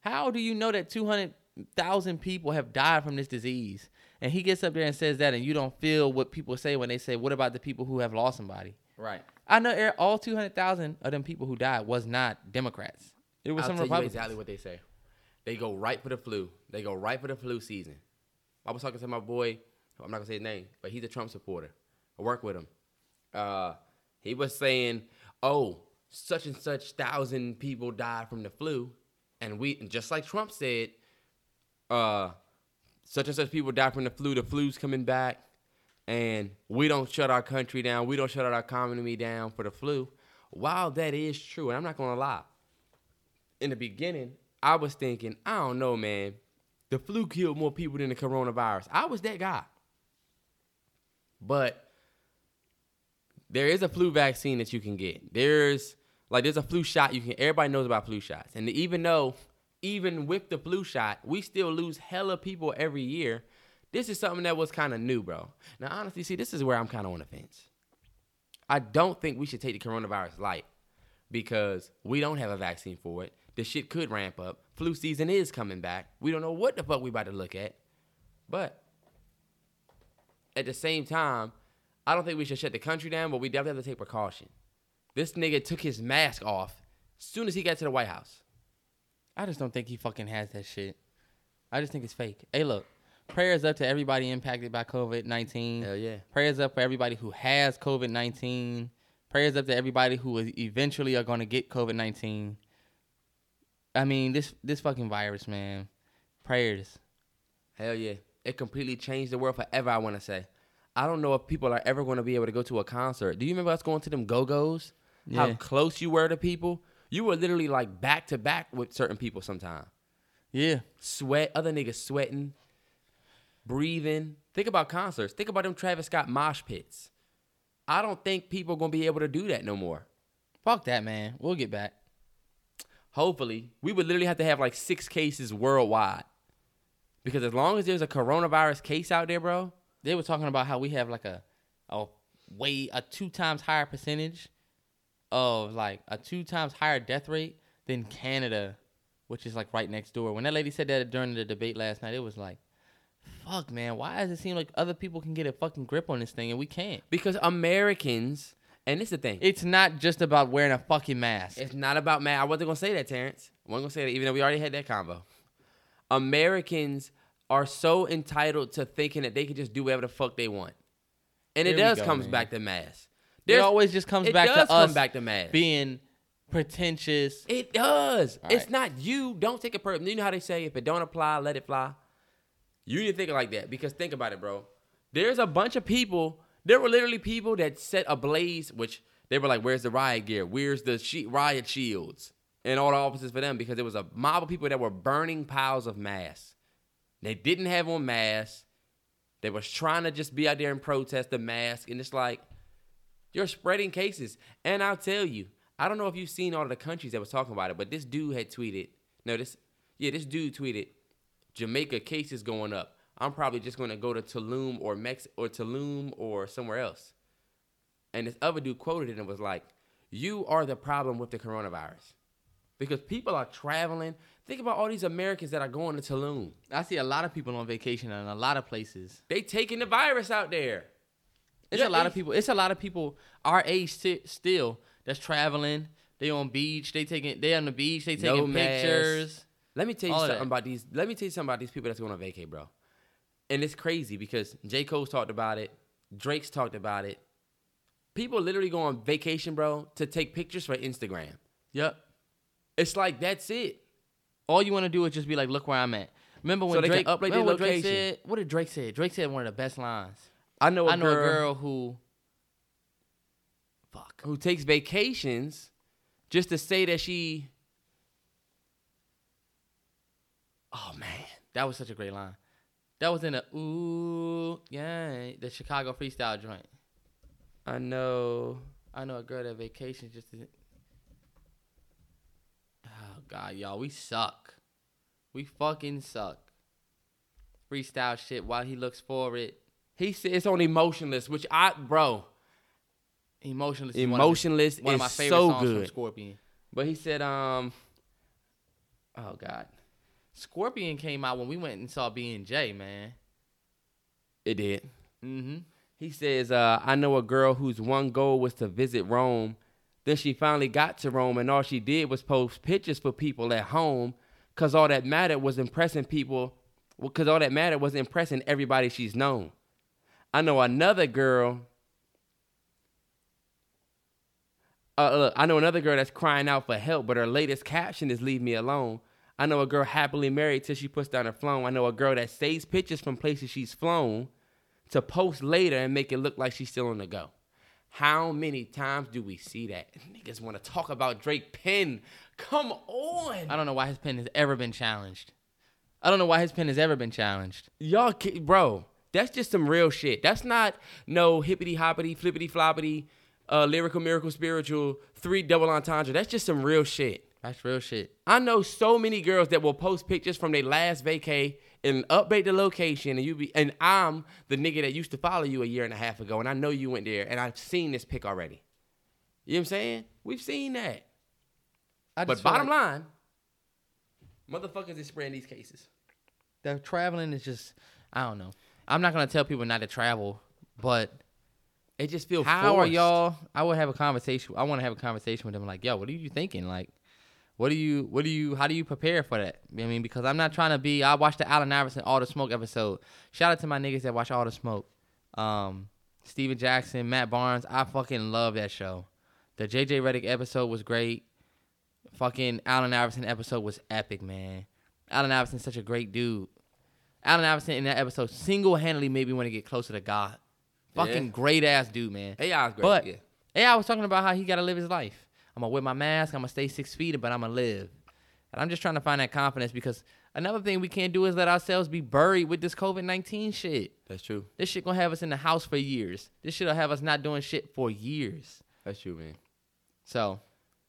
How do you know that two hundred thousand people have died from this disease? And he gets up there and says that, and you don't feel what people say when they say, "What about the people who have lost somebody?" Right. I know er- all two hundred thousand of them people who died was not Democrats. It was I'll some tell you Republicans. exactly what they say. They go right for the flu. They go right for the flu season. I was talking to my boy. I'm not gonna say his name, but he's a Trump supporter. I work with him. Uh, he was saying, "Oh, such and such thousand people died from the flu," and we just like Trump said, uh, such and such people died from the flu. The flu's coming back, and we don't shut our country down. We don't shut our economy down for the flu. While that is true, and I'm not gonna lie, in the beginning, I was thinking, I don't know, man. The flu killed more people than the coronavirus. I was that guy. But there is a flu vaccine that you can get. There's like there's a flu shot you can everybody knows about flu shots. And even though even with the flu shot, we still lose hella people every year. This is something that was kind of new, bro. Now honestly, see, this is where I'm kind of on the fence. I don't think we should take the coronavirus light because we don't have a vaccine for it. The shit could ramp up. Flu season is coming back. We don't know what the fuck we about to look at. But at the same time, I don't think we should shut the country down, but we definitely have to take precaution. This nigga took his mask off as soon as he got to the White House. I just don't think he fucking has that shit. I just think it's fake. Hey, look, prayers up to everybody impacted by COVID nineteen. Hell yeah. Prayers up for everybody who has COVID nineteen. Prayers up to everybody who is eventually are going to get COVID nineteen. I mean, this this fucking virus, man. Prayers. Hell yeah. It completely changed the world forever, I want to say. I don't know if people are ever going to be able to go to a concert. Do you remember us going to them go-go's? How close you were to people? You were literally like back to back with certain people sometimes. Yeah. Sweat, other niggas sweating, breathing. Think about concerts. Think about them Travis Scott mosh pits. I don't think people are going to be able to do that no more. Fuck that, man. We'll get back. Hopefully, we would literally have to have like six cases worldwide. Because as long as there's a coronavirus case out there, bro, They were talking about how we have like a a way a two times higher percentage of like a two times higher death rate than Canada, which is like right next door. When that lady said that during the debate last night, it was like, fuck, man, why does it seem like other people can get a fucking grip on this thing and we can't? because Americans, and it's the thing, It's not just about wearing a fucking mask. It's not about mask. I wasn't gonna say that, Terrence. I wasn't gonna say that, even though we already had that combo. Americans are so entitled to thinking that they can just do whatever the fuck they want, and it Here does go, comes man. back to mass. It always just comes back to us come back to mask. being pretentious. It does. All it's right. not you. Don't take a personal. You know how they say if it don't apply, let it fly. You need to think like that because think about it, bro. There's a bunch of people. There were literally people that set ablaze, which they were like, "Where's the riot gear? Where's the she- riot shields?" And all the offices for them because there was a mob of people that were burning piles of masks. They didn't have on masks. They was trying to just be out there and protest the mask, and it's like you're spreading cases. And I'll tell you, I don't know if you've seen all of the countries that was talking about it, but this dude had tweeted. No, this yeah, this dude tweeted, Jamaica cases going up. I'm probably just going to go to Tulum or Mex or Tulum or somewhere else. And this other dude quoted it and was like, "You are the problem with the coronavirus." Because people are traveling. Think about all these Americans that are going to Tulum. I see a lot of people on vacation in a lot of places. They taking the virus out there. It's Yeah, a lot of people. It's a lot of people our age sti- still that's traveling. They on beach. They taking. They on the beach. They taking mask. pictures. Let me tell you something that. about these. Let me tell you something about these people that's going on vacay, bro. And it's crazy because J. Cole's talked about it. Drake's talked about it. People literally go on vacation, bro, to take pictures for Instagram. Yep. It's like that's it. All you want to do is just be like, look where I'm at. Remember when So Drake upload their remember what Drake location. said? What did Drake say? Drake said one of the best lines. I know a I know girl, a girl who. Fuck. who takes vacations just to say that she. Oh man, That was such a great line. That was in a ooh yeah the Chicago freestyle joint. I know. I know a girl that vacation just to. Oh God, y'all, we suck. We fucking suck. Freestyle shit while he looks for it. He said it's on emotionless, which I, bro. Emotionless. Emotionless is one of Emotionless One of, my favorite so songs from. Scorpion. But he said, um. Oh God, Scorpion came out when we went and saw B and J, man. it did. Mm-hmm. He says, uh, I know a girl whose one goal was to visit Rome. Then she finally got to Rome, and all she did was post pictures for people at home because all that mattered was impressing people, because all that mattered was impressing everybody she's known. I know another girl. Uh, look, I know another girl that's crying out for help, but her latest caption is "Leave me alone." I know a girl happily married till she puts down her phone. I know a girl that saves pictures from places she's flown to post later and make it look like she's still on the go. How many times do we see that? Niggas want to talk about Drake Penn. Come on. I don't know why his pen has ever been challenged. I don't know why his pen has ever been challenged. Y'all, bro, that's just some real shit. That's not no hippity hoppity, flippity floppity, uh, lyrical miracle spiritual, three double entendre. That's just some real shit. That's real shit. I know so many girls that will post pictures from their last vacay and update the location, and you be and I'm the nigga that used to follow you a year and a half ago, and I know you went there, and I've seen this pic already. You know what I'm saying? We've seen that. I But bottom like line, motherfuckers is spreading these cases. the traveling is just I don't know. I'm not gonna tell people not to travel, but It just feels how are y'all? I would have a conversation. I want to have a conversation with them. Like, yo, what are you thinking? Like, what do you? What do you? How do you prepare for that? I mean, because I'm not trying to be. I watched the Allen Iverson All the Smoke episode. Shout out to my niggas that watch All the Smoke. Um, Stephen Jackson, Matt Barnes. I fucking love that show. The JJ Redick episode was great. Fucking Allen Iverson episode was epic, man. Allen Iverson's such a great dude. Allen Iverson in that episode single handedly made me want to get closer to God. Fucking Yeah. great ass dude, man. AI is great. But yeah. yeah, I was talking about how he got to live his life. I'm gonna wear my mask. I'm gonna stay six feet, but I'm gonna live. And I'm just trying to find that confidence because another thing we can't do is let ourselves be buried with this COVID 19 shit. that's true. This shit gonna have us in the house for years. This shit'll have us not doing shit for years. That's true, man. So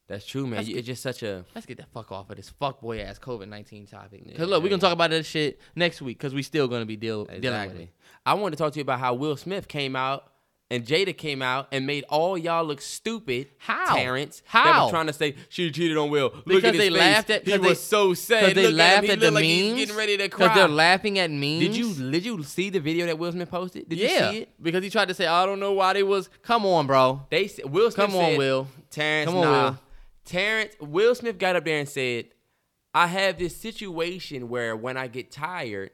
That's true, man. Get- it's just such a Let's get the fuck off of this fuck boy ass COVID nineteen topic. Cause Yeah, look, we yeah. gonna talk about that shit next week because we still gonna be deal, dealing with exactly. it. I wanted to talk to you about how Will Smith came out and Jada came out and made all y'all look stupid. How? Terrence? How? trying to say she cheated on Will. Look Because they face. laughed at He because was so sad. Because they Look at him. laughed He at the like memes. getting ready to Because they're laughing at memes. Did you did you see the video that Will Smith posted? Did yeah, you see it? because he tried to say, I don't know why they was. Come on, bro. They said, Will Smith Come on, said, Will. Terrence, Come on, nah. Will. Terrence, Will Smith got up there and said, I have this situation where when I get tired,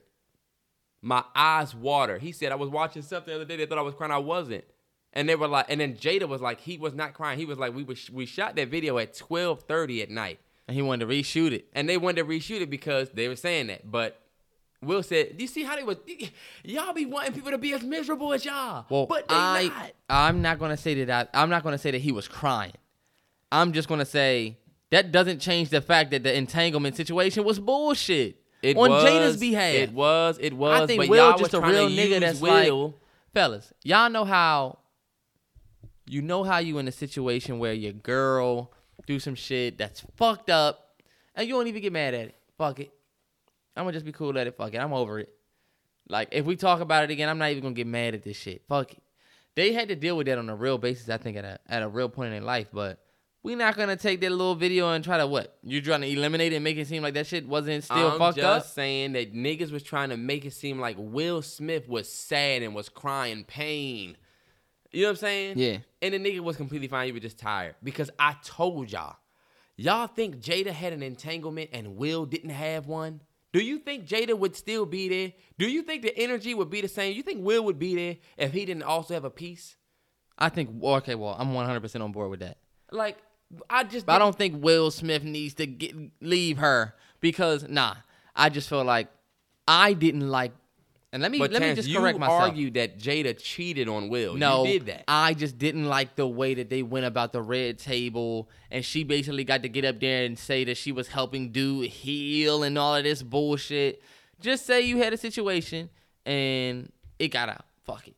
my eyes water. He said, I was watching something the other day. They thought I was crying. I wasn't. And they were like, and then Jada was like, he was not crying. He was like, we was, we shot that video at 12:30 at night, And he wanted to reshoot it. and they wanted to reshoot it because they were saying that. But Will said, "Do you see how they was? Y'all be wanting people to be as miserable as y'all, Well, but they I, not." I'm not gonna say that. I, I'm not gonna say that he was crying. I'm just gonna say that doesn't change the fact that the entanglement situation was bullshit. It on was, Jada's behalf. It was. It was. I think but Will y'all just a real nigga that's Will. like, fellas, y'all know how, you know how you in a situation where your girl do some shit that's fucked up, and you don't even get mad at it. Fuck it, I'm gonna just be cool at it. Fuck it, I'm over it. Like if we talk about it again, I'm not even gonna get mad at this shit. Fuck it. They had to deal with that on a real basis, I think, at a at a real point in their life, but. We're not gonna take that little video and try to what? You're trying to eliminate it and make it seem like that shit wasn't still I'm fucked just up? saying that niggas was trying to make it seem like Will Smith was sad and was crying pain. You know what I'm saying? Yeah. And the nigga was completely fine. He was just tired because I told y'all. Y'all think Jada had an entanglement and Will didn't have one? Do you think Jada would still be there? Do you think the energy would be the same? You think Will would be there if he didn't also have a piece? I think okay, well, I'm 100% on board with that. Like, I just But I don't think Will Smith needs to get leave her because nah, I just feel like I didn't like. And let me But let me Terrence, just you correct myself. argued that Jada cheated on Will. no, you did that. I just didn't like the way that they went about the red table, and she basically got to get up there and say that she was helping dude heal and all of this bullshit. Just say you had a situation and it got out. Fuck it.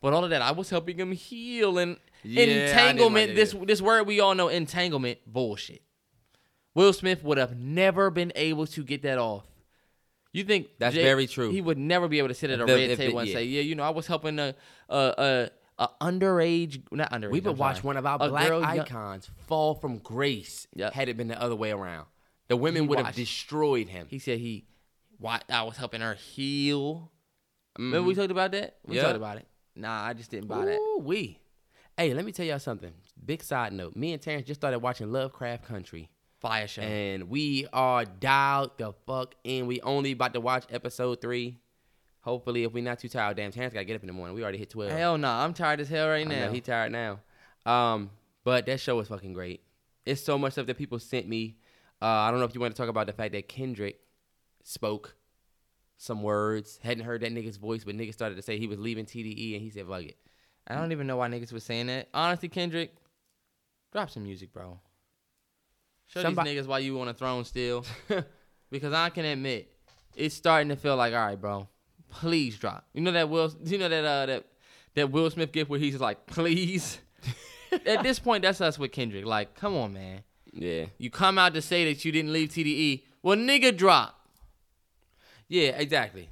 But all of that, I was helping him heal and Yeah, didn't like entanglement. this this word we all know, entanglement, bullshit. Will Smith would have never been able to get that off. You think That's very true. He would never be able to sit at a The- red it- table and yeah. say, "Yeah, you know, I was helping a a a, a underage, not underage. We would watch one of our a black girl young- icons fall from grace Yep. had it been the other way around. The women would have destroyed him. He said he, why I was helping her heal. Remember we mm-hmm. talked about that? We Yeah. talked about it. Nah, I just didn't buy that. Ooh, we. Hey, let me tell y'all something. Big side note. Me and Terrence just started watching Lovecraft Country. Fire show. And we are dialed the fuck in. We only about to watch episode three. Hopefully, if we not too tired, damn, Terrence got to get up in the morning. We already hit 12. Hell no, I'm tired as hell right I know, now. he tired now. Um, but that show was fucking great. It's so much stuff that people sent me. Uh, I don't know if you want to talk about the fact that Kendrick spoke some words. Hadn't heard that nigga's voice, but nigga started to say he was leaving TDE, and he said, "Fuck it." I don't even know why niggas was saying that. Honestly, Kendrick, drop some music, bro. Show Somebody- these niggas why you on a throne still. because I can admit, it's starting to feel like, all right, bro, please drop. You know that Will, you know that uh that that Will Smith gift where he's like, please. At this point, that's us with Kendrick. Like, come on, man. Yeah, You come out to say that you didn't leave TDE. Well, nigga, drop. yeah, exactly.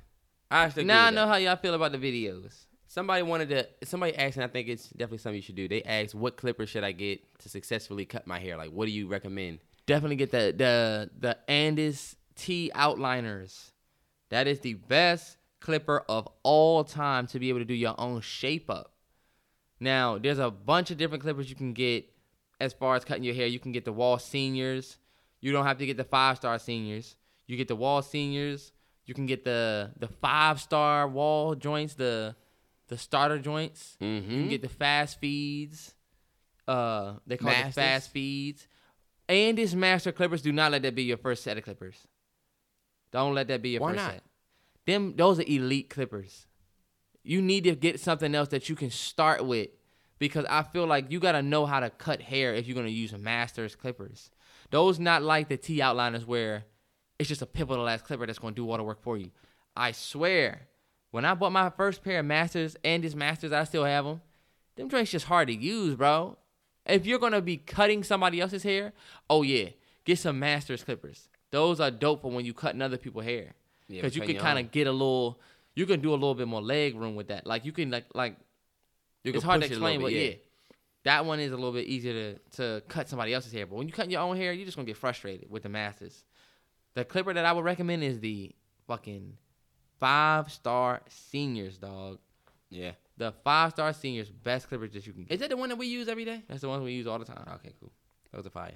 I actually agree Now I with know that. how y'all feel about the videos. Somebody wanted to. Somebody asked, and I think it's definitely something you should do. They asked, "What clipper should I get to successfully cut my hair? Like, what do you recommend?" definitely get the the the Andis T outliners. That is the best clipper of all time to be able to do your own shape up. Now, there's a bunch of different clippers you can get as far as cutting your hair. You can get the Wahl Seniors. You don't have to get the five star seniors. You get the Wahl Seniors. You can get the the five star Wahl joints, the the starter joints. You Mm-hmm. can get the fast feeds. Uh, they call it fast feeds. And this master clippers, do not let that be your first set of clippers. Don't let that be your Why first not? set. Them those are elite clippers. You need to get something else that you can start with because I feel like you gotta know how to cut hair if you're gonna use masters clippers. Those not like the T outliners where it's just a pivotal ass clipper that's gonna do all the work for you. I swear, when I bought my first pair of masters and these masters, I still have them. Them joints just hard to use, bro. If you're gonna be cutting somebody else's hair, oh yeah, get some Masters clippers. Those are dope for when you cutting other people's hair, Yeah, because you can kind of get a little. You can do a little bit more leg room with that. Like you can like like You it's can hard to push it a little explain, but bit, yeah. that one is a little bit easier to, to cut somebody else's hair. But when you cut your own hair, you're just gonna get frustrated with the masters. The clipper that I would recommend is the fucking five star seniors, dog. Yeah. The five star seniors, best clippers that you can get. Is that the one that we use every day? That's the ones we use all the time. Okay, cool. That was a fire.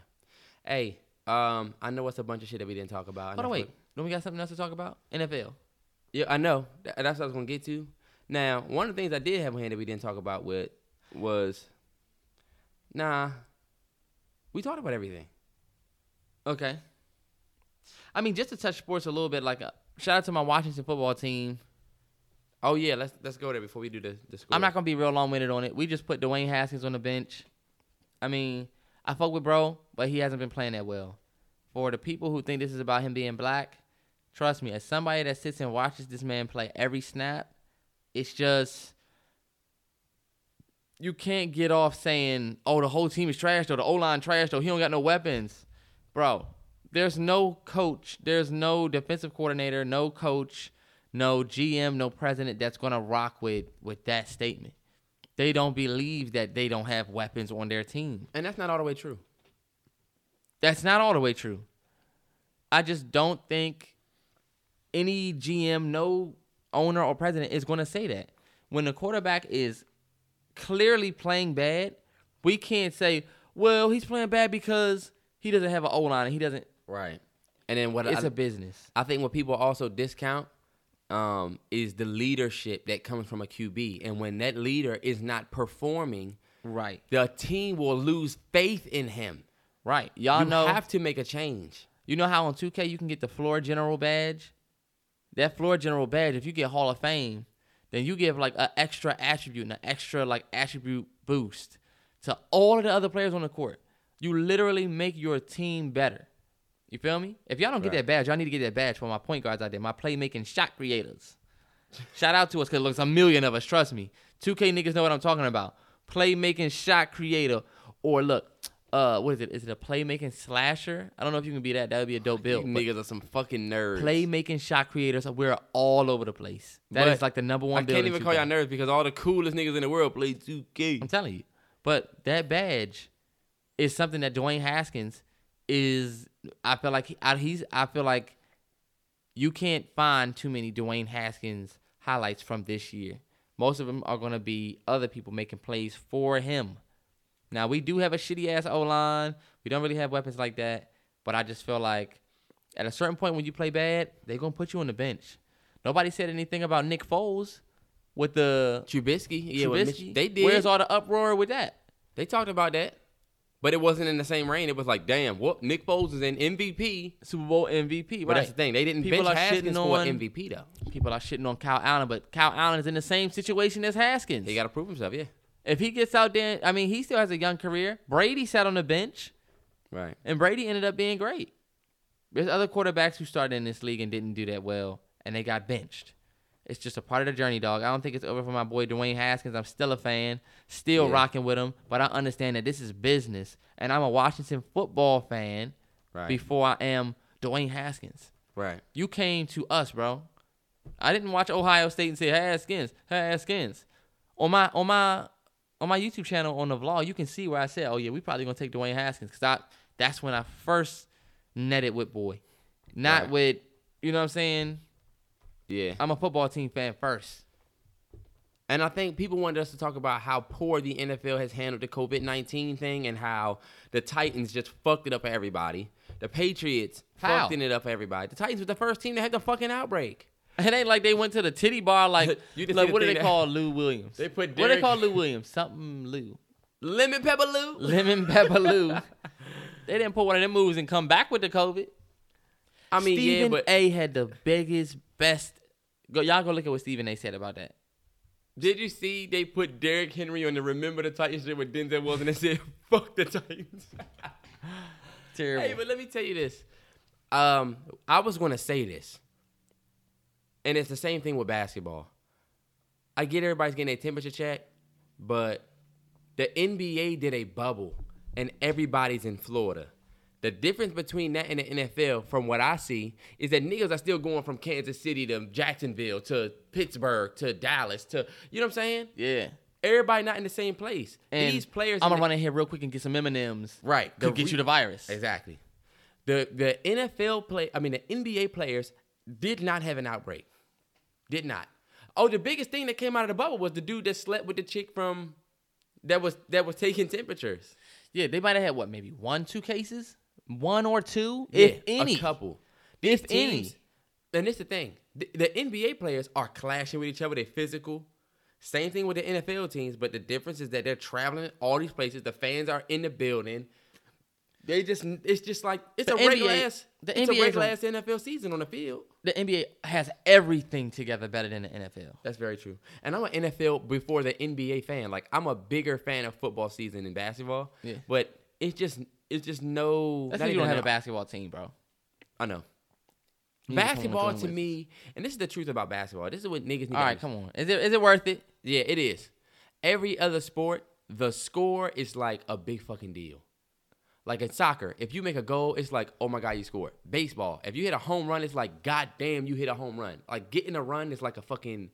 Hey, um, I know it's a bunch of shit that we didn't talk about. Hold on, wait. Don't we got something else to talk about? NFL. Yeah, I know. Th- That's what I was gonna get to. Now, one of the things I did have on hand that we didn't talk about with was, nah, we talked about everything. Okay. I mean, just to touch sports a little bit, like uh, shout out to my Washington football team. Oh yeah, let's let's go there before we do the the score. I'm not gonna be real long winded on it. We just put Dwayne Haskins on the bench. I mean, I fuck with bro, but he hasn't been playing that well. For the people who think this is about him being black, trust me, as somebody that sits and watches this man play every snap, it's just you can't get off saying, "Oh, the whole team is trash," or "The O line trash," or "He don't got no weapons." Bro, there's no coach, there's no defensive coordinator, no coach, no GM, no president that's gonna rock with with that statement. They don't believe that they don't have weapons on their team. and that's not all the way true. That's not all the way true. I just don't think any GM, no owner or president is going to say that. When the quarterback is clearly playing bad, we can't say, well, he's playing bad because he doesn't have an O line and he doesn't. Right. And then what It's I, a business. I think what people also discount um, is the leadership that comes from a QB, and when that leader is not performing, Right. the team will lose faith in him. Right. Y'all know you know. have to make a change. You know how on 2K you can get the floor general badge? That floor general badge, if you get Hall of Fame, then you give like an extra attribute and an extra like attribute boost to all of the other players on the court. You literally make your team better. You feel me? If y'all don't get Right. that badge, y'all need to get that badge for my point guards out there, my playmaking shot creators. Shout out to us because looks a million of us. Trust me, 2K niggas know what I'm talking about. Playmaking shot creator, or look, uh, what is it? Is it a playmaking slasher? I don't know if you can be that. That would be a dope build. niggas are some fucking nerds. Playmaking shot creators, we're all over the place. That is But like the number one. I can't even call 2K. y'all nerds because all the coolest niggas in the world play 2K. I'm telling you. But that badge is something that Dwayne Haskins is. I feel like he, I, he's. I feel like you can't find too many Dwayne Haskins highlights from this year. Most of them are going to be other people making plays for him. Now we do have a shitty ass O line. We don't really have weapons like that. But I just feel like at a certain point when you play bad, they're gonna put you on the bench. Nobody said anything about Nick Foles with the Trubisky, yeah, with Trubisky. Mich- they did. Where's all the uproar with that? they talked about that, but it wasn't in the same reign. It was like, damn, what? Nick Foles is an MVP, Super Bowl MVP, but that's the thing. They didn't People bench are Haskins shitting for on- MVP though. People are shitting on Kyle Allen, but Kyle Allen is in the same situation as Haskins. He got to prove himself. Yeah, if he gets out there, I mean, he still has a young career. Brady sat on the bench, right. and Brady ended up being great. There's other quarterbacks who started in this league and didn't do that well, and they got benched. It's just a part of the journey, dog. I don't think it's over for my boy Dwayne Haskins. I'm still a fan, still Yeah. rocking with him, but I understand that this is business, and I'm a Washington football fan Right. before I am Dwayne Haskins. Right. You came to us, bro. I didn't watch Ohio State and say Haskins, Haskins. On my on my on my YouTube channel on the vlog, you can see where I said, "Oh yeah, we probably gonna take Dwayne Haskins," because I that's when I first netted with boy, not Right. with you know what I'm saying. Yeah. I'm a football team fan first. And I think people wanted us to talk about how poor the NFL has handled the COVID 19 thing and how the Titans just fucked it up for everybody. The Patriots How? fucked it up for everybody. The Titans was the first team that had the fucking outbreak. It ain't like they went to the titty bar like, You like what do they that- call Lou Williams? They put what do they call Lou Williams? Something Lou. Lemon pepper Lou. Lemon pepper Lou. they didn't put one of them moves and come back with the COVID. I mean, Stephen yeah, but A had the biggest, best. Go, y'all go look at what Stephen A said about that. did you see they put Derrick Henry on the Remember the Titans shit with Denzel Wilson and said, fuck the Titans? Terrible. Hey, but let me tell you this. Um, I was going to say this, and it's the same thing with basketball. I get everybody's getting a temperature check, but The NBA did a bubble, and everybody's in Florida. The difference between that and the NFL, from what I see, is that niggas are still going from Kansas City to Jacksonville to Pittsburgh to Dallas to you know what I'm saying? Yeah. Everybody not in the same place. And These players, I'm gonna the- run in here real quick and get some M&Ms. Right. Could get re- you the virus. Exactly. The the NFL play I mean the NBA players did not have an outbreak. Did not. Oh, the biggest thing that came out of the bubble was the dude that slept with the chick from that was that was taking temperatures. Yeah, they might have had what, maybe one, two cases, one or two, Yeah, if any. a couple. If These any. And it's the thing. The, the NBA players are clashing with each other. They're physical. Same thing with the NFL teams, but the difference is that they're traveling all these places. The fans are in the building. They just it's just like it's The a regular ass the it's NBA is regular a- ass NFL season on the field. The NBA has everything together better than the NFL. That's very true. And I'm an NFL before the NBA fan. Like I'm a bigger fan of football season than basketball. Yeah. But it's just it's just no. That's why you don't have a basketball team, bro. I know. You Basketball to me, and this is the truth about basketball. This is what niggas need. All to right, come on. Is it is it worth it? Yeah, it is. Every other sport, the score is like a big fucking deal. Like in soccer, if you make a goal, it's like, oh my god, you scored. Baseball, if you hit a home run, it's like, god damn, you hit a home run. Like getting a run is like a fucking,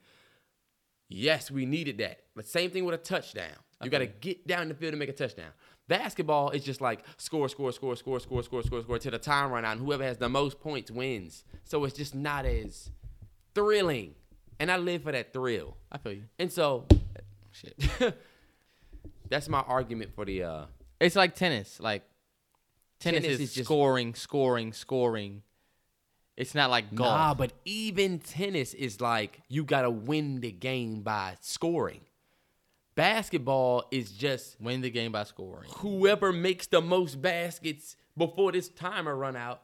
yes, we needed that. But same thing with a touchdown. You got to get down the field to make a touchdown. Basketball is just like score, score, score, score, score, score, score, score till the time run out, and whoever has the most points wins. So it's just not as thrilling. And I live for that thrill. I feel you. And so Shit. that's my argument for the uh It's like tennis. Like tennis, Tennis is, is just- scoring, scoring, scoring. It's not like golf. Nah, but even tennis is like you gotta win the game by scoring. Basketball is just Win the game by scoring. whoever makes the most baskets before this timer run out.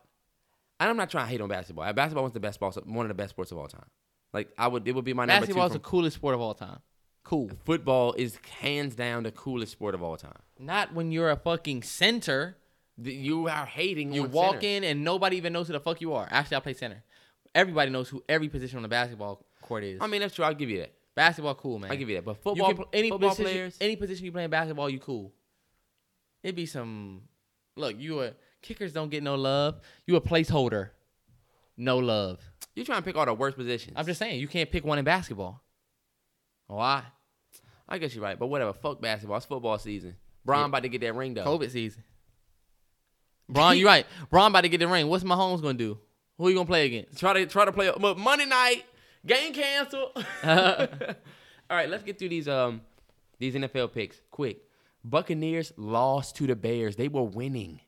And I'm not trying to hate on basketball. Basketball was the best sports, one of the best sports of all time. Like I would, it would be my number Basketball is the coolest sport of all time. Cool. football is hands down the coolest sport of all time. Not when you're a fucking center. The- You are hating. You on walk center. in and nobody even knows who the fuck you are. Actually, I play center. Everybody knows who every position on the basketball court is. I mean, that's true. I'll give you that. Basketball, cool man. I give you that. But You football, can any football position, players, any position you play in basketball, you cool. It'd be some. Look, you a kickers don't get no love. You a placeholder, no love. you trying to pick all the worst positions. I'm just saying you can't pick one in basketball. Why? I guess you're right, but whatever. Fuck basketball. It's football season. Bron Yeah. about to get that ring though. COVID season. Bron, you're right. Bron about to get the ring. What's my Mahomes gonna do? Who are you gonna play against? Try to try to play but Monday night game canceled. All right, let's get through these um these NFL picks quick. Buccaneers lost to the Bears. They were winning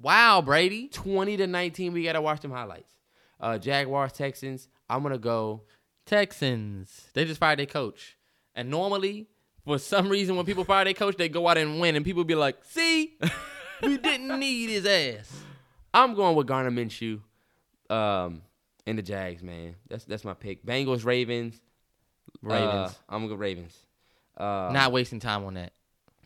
Wow, Brady. twenty to nineteen. We gotta watch them highlights. Uh, Jaguars, Texans. I'm gonna go. Texans. They just fired their coach. And normally, for some reason, when people fire their coach, they go out and win, and people be like, "See, we didn't need his ass." I'm going with Gardner Minshew, um, and the Jags. Man, that's that's my pick. Bengals, Ravens, Ravens. Uh, I'm gonna go Ravens. Uh, Not wasting time on that.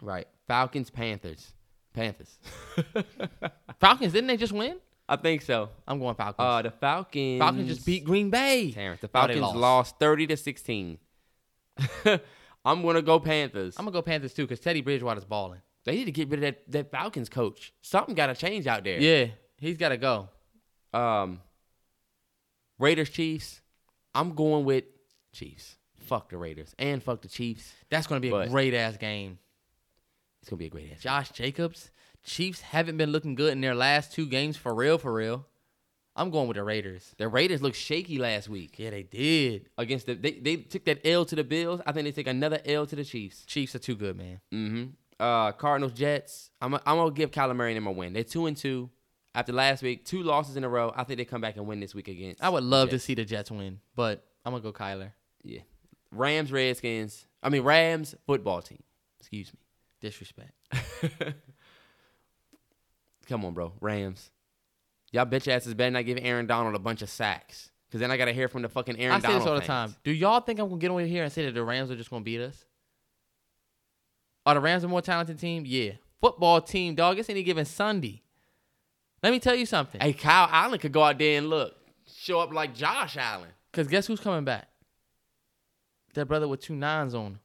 right. Falcons, Panthers, Panthers. Falcons didn't they just win? I think so. I'm going Falcons. Uh, the Falcons. Falcons just beat Green Bay. Terrence. The Oh, Falcons lost. lost. thirty to sixteen. I'm gonna go Panthers. I'm gonna go Panthers too because Teddy Bridgewater's balling. they need to get rid of that, that Falcons coach. Something got to change out there. Yeah, he's got to go. Um. Raiders, Chiefs. I'm going with Chiefs. Fuck the Raiders and fuck the Chiefs. That's gonna be a great ass game. It's gonna be a great ass. Josh Jacobs. Chiefs haven't been looking good in their last two games for real, for real. I'm going with the Raiders. The Raiders looked shaky last week Yeah, they did. against the. They, they took that L to the Bills. I think they take another L to the Chiefs. Chiefs are too good, man. Mm-hmm. Uh, Cardinals, Jets. I'm, I'm gonna give Kyler Murray and them a win. They're two and two after last week, two losses in a row. I think they come back and win this week against. I would love to see the Jets win, but I'm gonna go Kyler. Yeah, Rams, Redskins. I mean Rams football team. Excuse me. Disrespect. Come on, bro. Rams. Y'all bitch asses better not give Aaron Donald a bunch of sacks. Cause then I gotta hear from the fucking Aaron I say Donald this all the fans. time. Do y'all think I'm gonna get on here and say that the Rams are just gonna beat us? Are the Rams a more talented team? Yeah. Football team, dog. It's any given Sunday. Let me tell you something. Hey, Kyle Allen could go out there and look, show up like Josh Allen. Cause guess who's coming back? That brother with two nines on. him.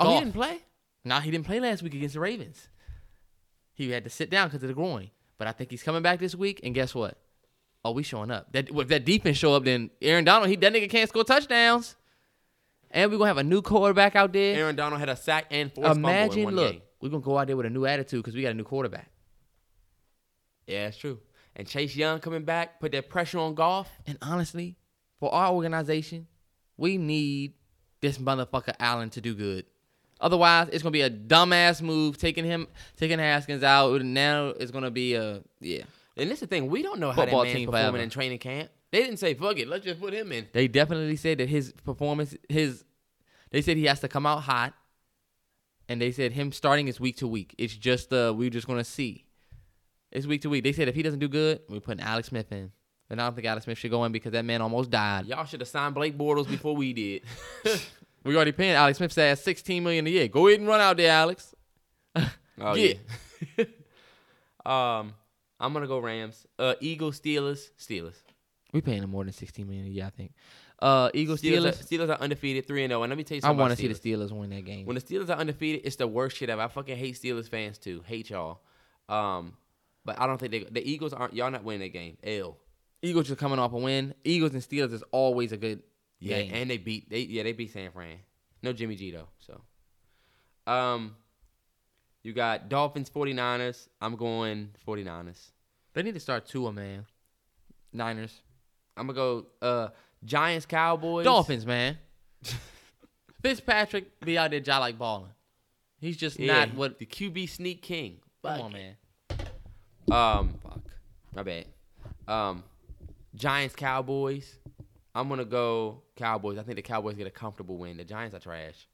Oh, he didn't play. Now he didn't play last week against the Ravens. He had to sit down because of the groin. But I think he's coming back this week. And guess what? Oh, we showing up. That if that defense show up, then Aaron Donald, he that nigga can't score touchdowns. And we're gonna have a new quarterback out there. Aaron Donald had a sack and in Imagine, look, game. we're gonna go out there with a new attitude because we got a new quarterback. Yeah, it's true. And Chase Young coming back, put that pressure on Goff. And honestly, for our organization, we need this motherfucker Allen to do good. Otherwise, it's gonna be a dumbass move taking him, taking Haskins out. Now it's gonna be a yeah. And this is the thing, we don't know how Football that man's team performing forever. in training camp. They didn't say fuck it, let's just put him in. They definitely said that his performance, his, they said he has to come out hot, and they said him starting is week to week. It's just uh, we're just gonna see. It's week to week. They said if he doesn't do good, we're putting Alex Smith in. And I don't think Alex Smith should go in because that man almost died. Y'all should have signed Blake Bortles before we did. We already paying Alex Smith's ass sixteen million a year. Go ahead and run out there, Alex. Oh Yeah. um, I'm gonna go Rams. Uh, Eagles, Steelers, Steelers. We paying him more than sixteen million a year, I think. Uh, Eagles, Steelers, Steelers. are, Steelers are undefeated, three and zero. And let me tell you something. I want to see the Steelers. Steelers win that game. When the Steelers are undefeated, it's the worst shit ever. I fucking hate Steelers fans too. Hate y'all. Um, but I don't think they, the Eagles aren't. Y'all not winning that game. L. Eagles just coming off a win. Eagles and Steelers is always a good Yeah, game. and they beat. They yeah they beat San Fran. No Jimmy G though. So, um, you got Dolphins, 49ers. I'm going 49ers. they need to start two Tua, man. Niners, I'm gonna go uh Giants, Cowboys. Dolphins, man. Fitzpatrick be out there just like balling. He's just Yeah, not what. the QB sneak king. Come on, man. Um, Fuck. my bad. Um, Giants, Cowboys. I'm gonna go Cowboys. I think the Cowboys get a comfortable win. The Giants are trash.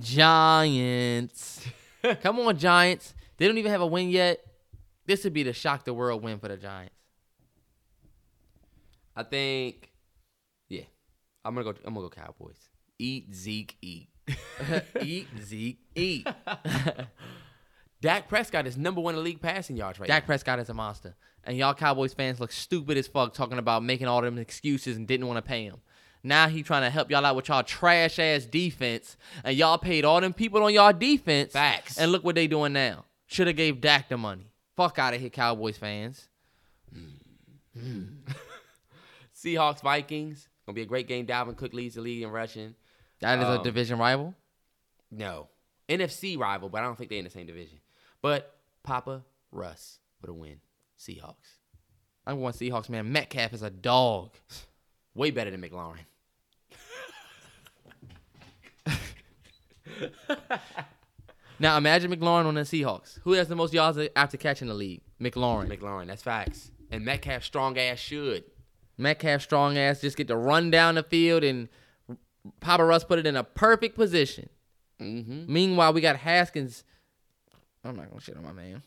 Giants. Come on, Giants. They don't even have a win yet. This would be the shock the world win for the Giants. I think, yeah, I'm gonna go. I'm gonna go Cowboys. Eat Zeke, eat. eat, Zeke, eat. Dak Prescott is number one in the league passing yards right Dak now. Prescott is a monster. And y'all Cowboys fans look stupid as fuck talking about making all them excuses and didn't want to pay him. Now he trying to help y'all out with y'all trash ass defense, and y'all paid all them people on y'all defense. Facts. And look what they doing now. Should have gave Dak the money. Fuck out of here, Cowboys fans. Seahawks, Vikings. Gonna be a great game. Dalvin Cook leads the league in rushing. That is a Um, division rival. No, NFC rival, but I don't think they're in the same division. But Papa Russ with a win. Seahawks. I'm going Seahawks, man. Metcalf is a dog. Way better than McLaurin. Now imagine McLaurin on the Seahawks. Who has the most yards after catching the league? McLaurin. McLaurin, that's facts. And Metcalf strong ass should. Metcalf strong ass just get to run down the field and Papa Russ put it in a perfect position. Mm-hmm. Meanwhile, we got Haskins. I'm not gonna shit on my man.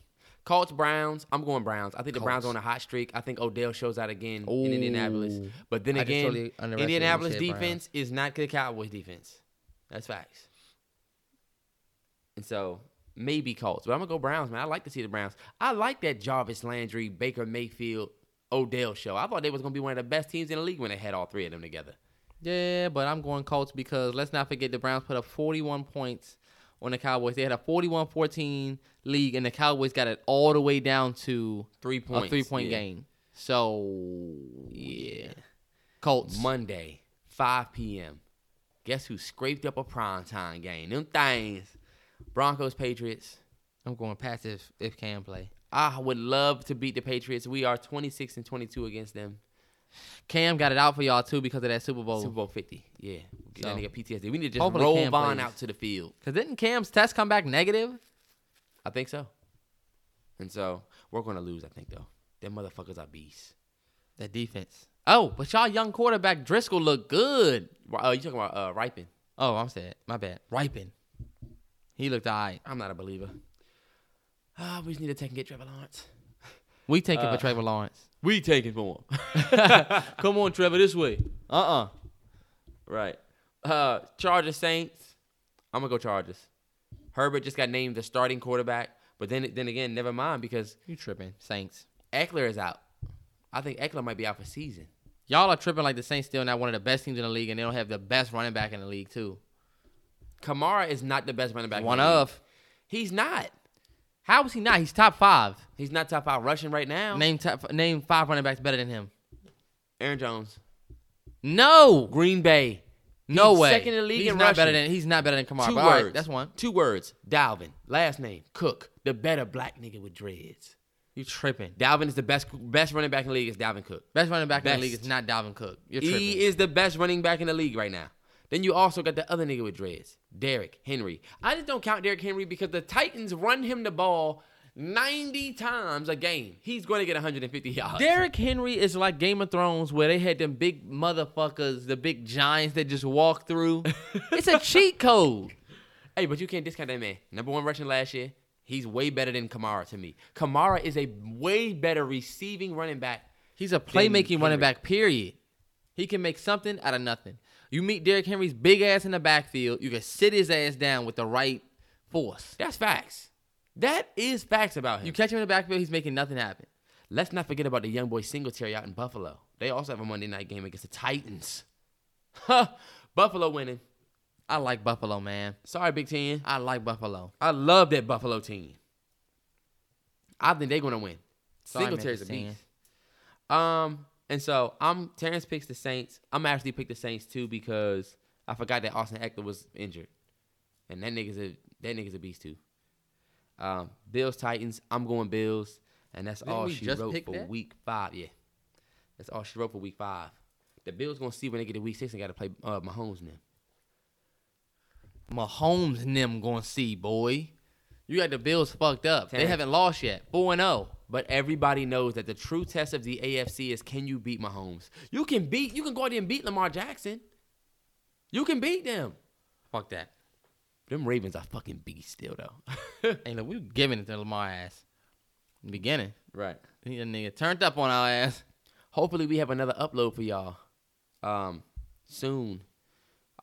Colts, Browns. I'm going Browns. I think the Browns are on a hot streak. I think Odell shows out again Ooh. in Indianapolis. But then again, totally Indianapolis defense is not the Cowboys defense. That's facts. And so maybe Colts, but I'm gonna go Browns, man. I like to see the Browns. I like that Jarvis Landry, Baker Mayfield, Odell show. I thought they was gonna be one of the best teams in the league when they had all three of them together. Yeah, but I'm going Colts because let's not forget the Browns put up 41 points on the Cowboys. They had a 41-14 league, and the Cowboys got it all the way down to Three points. a three-point yeah. game. So yeah, Colts. Monday, 5 p.m. Guess who scraped up a primetime game? Them things. Broncos, Patriots. I'm going past if if Cam play. I would love to beat the Patriots. We are 26 and 22 against them. Cam got it out for y'all too because of that Super Bowl. Super Bowl 50. Yeah. Get So, that nigga PTSD. We need to just hopefully roll Cam Vaughn plays. out to the field. Cause didn't Cam's test come back negative? I think so. And so we're going to lose, I think, though. Them motherfuckers are beasts. That defense. Oh, but y'all young quarterback Driskel look good. Oh, you talking about uh, Rypien? Oh, I'm sad. My bad. Rypien. He looked alright. I'm not a believer. Ah, we just need to take and get Trevor Lawrence. We take it Uh, for Trevor Lawrence. We taking for him. Come on, Trevor, this way. Uh-uh. Right. Uh, Chargers Saints. I'm gonna go Chargers. Herbert just got named the starting quarterback, but then then again, never mind because You tripping, Saints. Ekeler is out. I think Ekeler might be out for season. Y'all are tripping like the Saints still not one of the best teams in the league, and they don't have the best running back in the league too. Kamara is not the best running back. in One the league. of. He's not. How is he not? He's top five. He's not top five rushing right now. Name top, name five running backs better than him. Aaron Jones, No, Green Bay. no He's way. second in the league he's in not better than he's not better than Kamara. Two but all right, words. that's one. Two words. Dalvin. Last name Cook. The better black nigga with dreads. You tripping? Dalvin is the best best running back in the league. Is Dalvin Cook. Best running back in the league is not Dalvin Cook. You're tripping. He is the best running back in the league right now. Then you also got the other nigga with dreads, Derrick Henry. I just don't count Derrick Henry because the Titans run him the ball 90 times a game. He's going to get 150 yards. Derrick Henry is like Game of Thrones where they had them big motherfuckers, the big giants that just walk through. it's a cheat code. Hey, but you can't discount that man. Number one rushing last year. He's way better than Kamara to me. Kamara is a way better receiving running back. He's a playmaking running back, period. He can make something out of nothing. You meet Derrick Henry's big ass in the backfield, you can sit his ass down with the right force. That's facts. That is facts about him. You catch him in the backfield, he's making nothing happen. Let's not forget about the young boy Singletary out in Buffalo. They also have a Monday night game against the Titans. Huh. Buffalo winning. I like Buffalo, man. Sorry, Big Ten. I like Buffalo. I love that Buffalo team. I think they're gonna win. Sorry, Singletary's a Memphis team. beast. Um, and so I'm Terrence picks the Saints. I'm actually pick the Saints too because I forgot that Austin Ekeler was injured, and that nigga's a that nigga's a beast too. Um, Bills Titans. I'm going Bills, and that's Didn't all she wrote for that? week five. Yeah, that's all she wrote for week five. The Bills gonna see when they get to week six and got to play uh, Mahomes now. Mahomes and them gonna see, boy. You got the Bills fucked up. They haven't lost yet. 4 and oh. 0. But everybody knows that the true test of the AFC is can you beat Mahomes? You can beat, you can go out there and beat Lamar Jackson. You can beat them. Fuck that. Them Ravens are fucking beasts still though. Hey, look, we were giving it to Lamar ass. In the beginning. right. He a nigga turned up on our ass. Hopefully we have another upload for y'all um soon.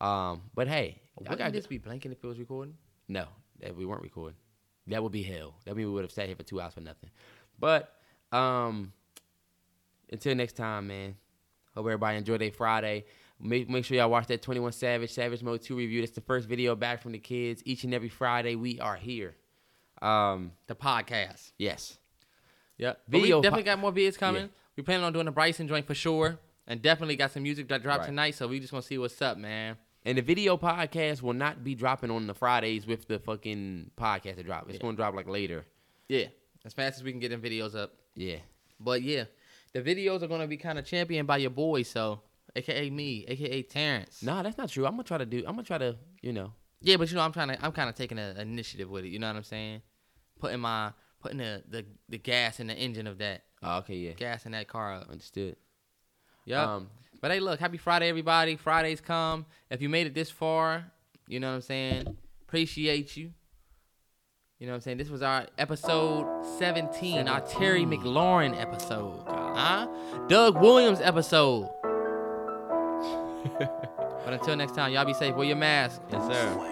Um but hey, I got this be blanking if it was recording? No, that we weren't recording. That would be hell. That mean we would have sat here for two hours for nothing. But um, until next time, man. Hope everybody enjoyed their Friday. Make make sure y'all watch that Twenty One Savage Savage Mode Two review. That's the first video back from the kids. Each and every Friday, we are here. Um, The podcast. yes. Yep. Video po- definitely got more vids coming. Yeah. We planning on doing the Bryson joint for sure. And definitely got some music that dropped Right. tonight. So we just want to see what's up, man. And the video podcast will not be dropping on the Fridays with the fucking podcast to drop. It's Yeah. going to drop like later. Yeah. As fast as we can get them videos up. Yeah. But yeah, the videos are gonna be kind of championed by your boy, so aka me, aka Terrence. Nah, that's not true. I'm gonna try to do. I'm gonna try to, you know. Yeah, but you know, I'm trying to, I'm kind of taking an initiative with it. You know what I'm saying? Putting my, putting the, the, the gas in the engine of that, Oh, okay, yeah. gas in that car up. Understood. Yeah. Um, but hey, look, happy Friday, everybody. Fridays come. If you made it this far, you know what I'm saying? Appreciate you. You know what I'm saying? This was our episode 17, our Terry McLaurin episode. Huh? Doug Williams episode. but until next time, y'all be safe. Wear your mask. yes, sir.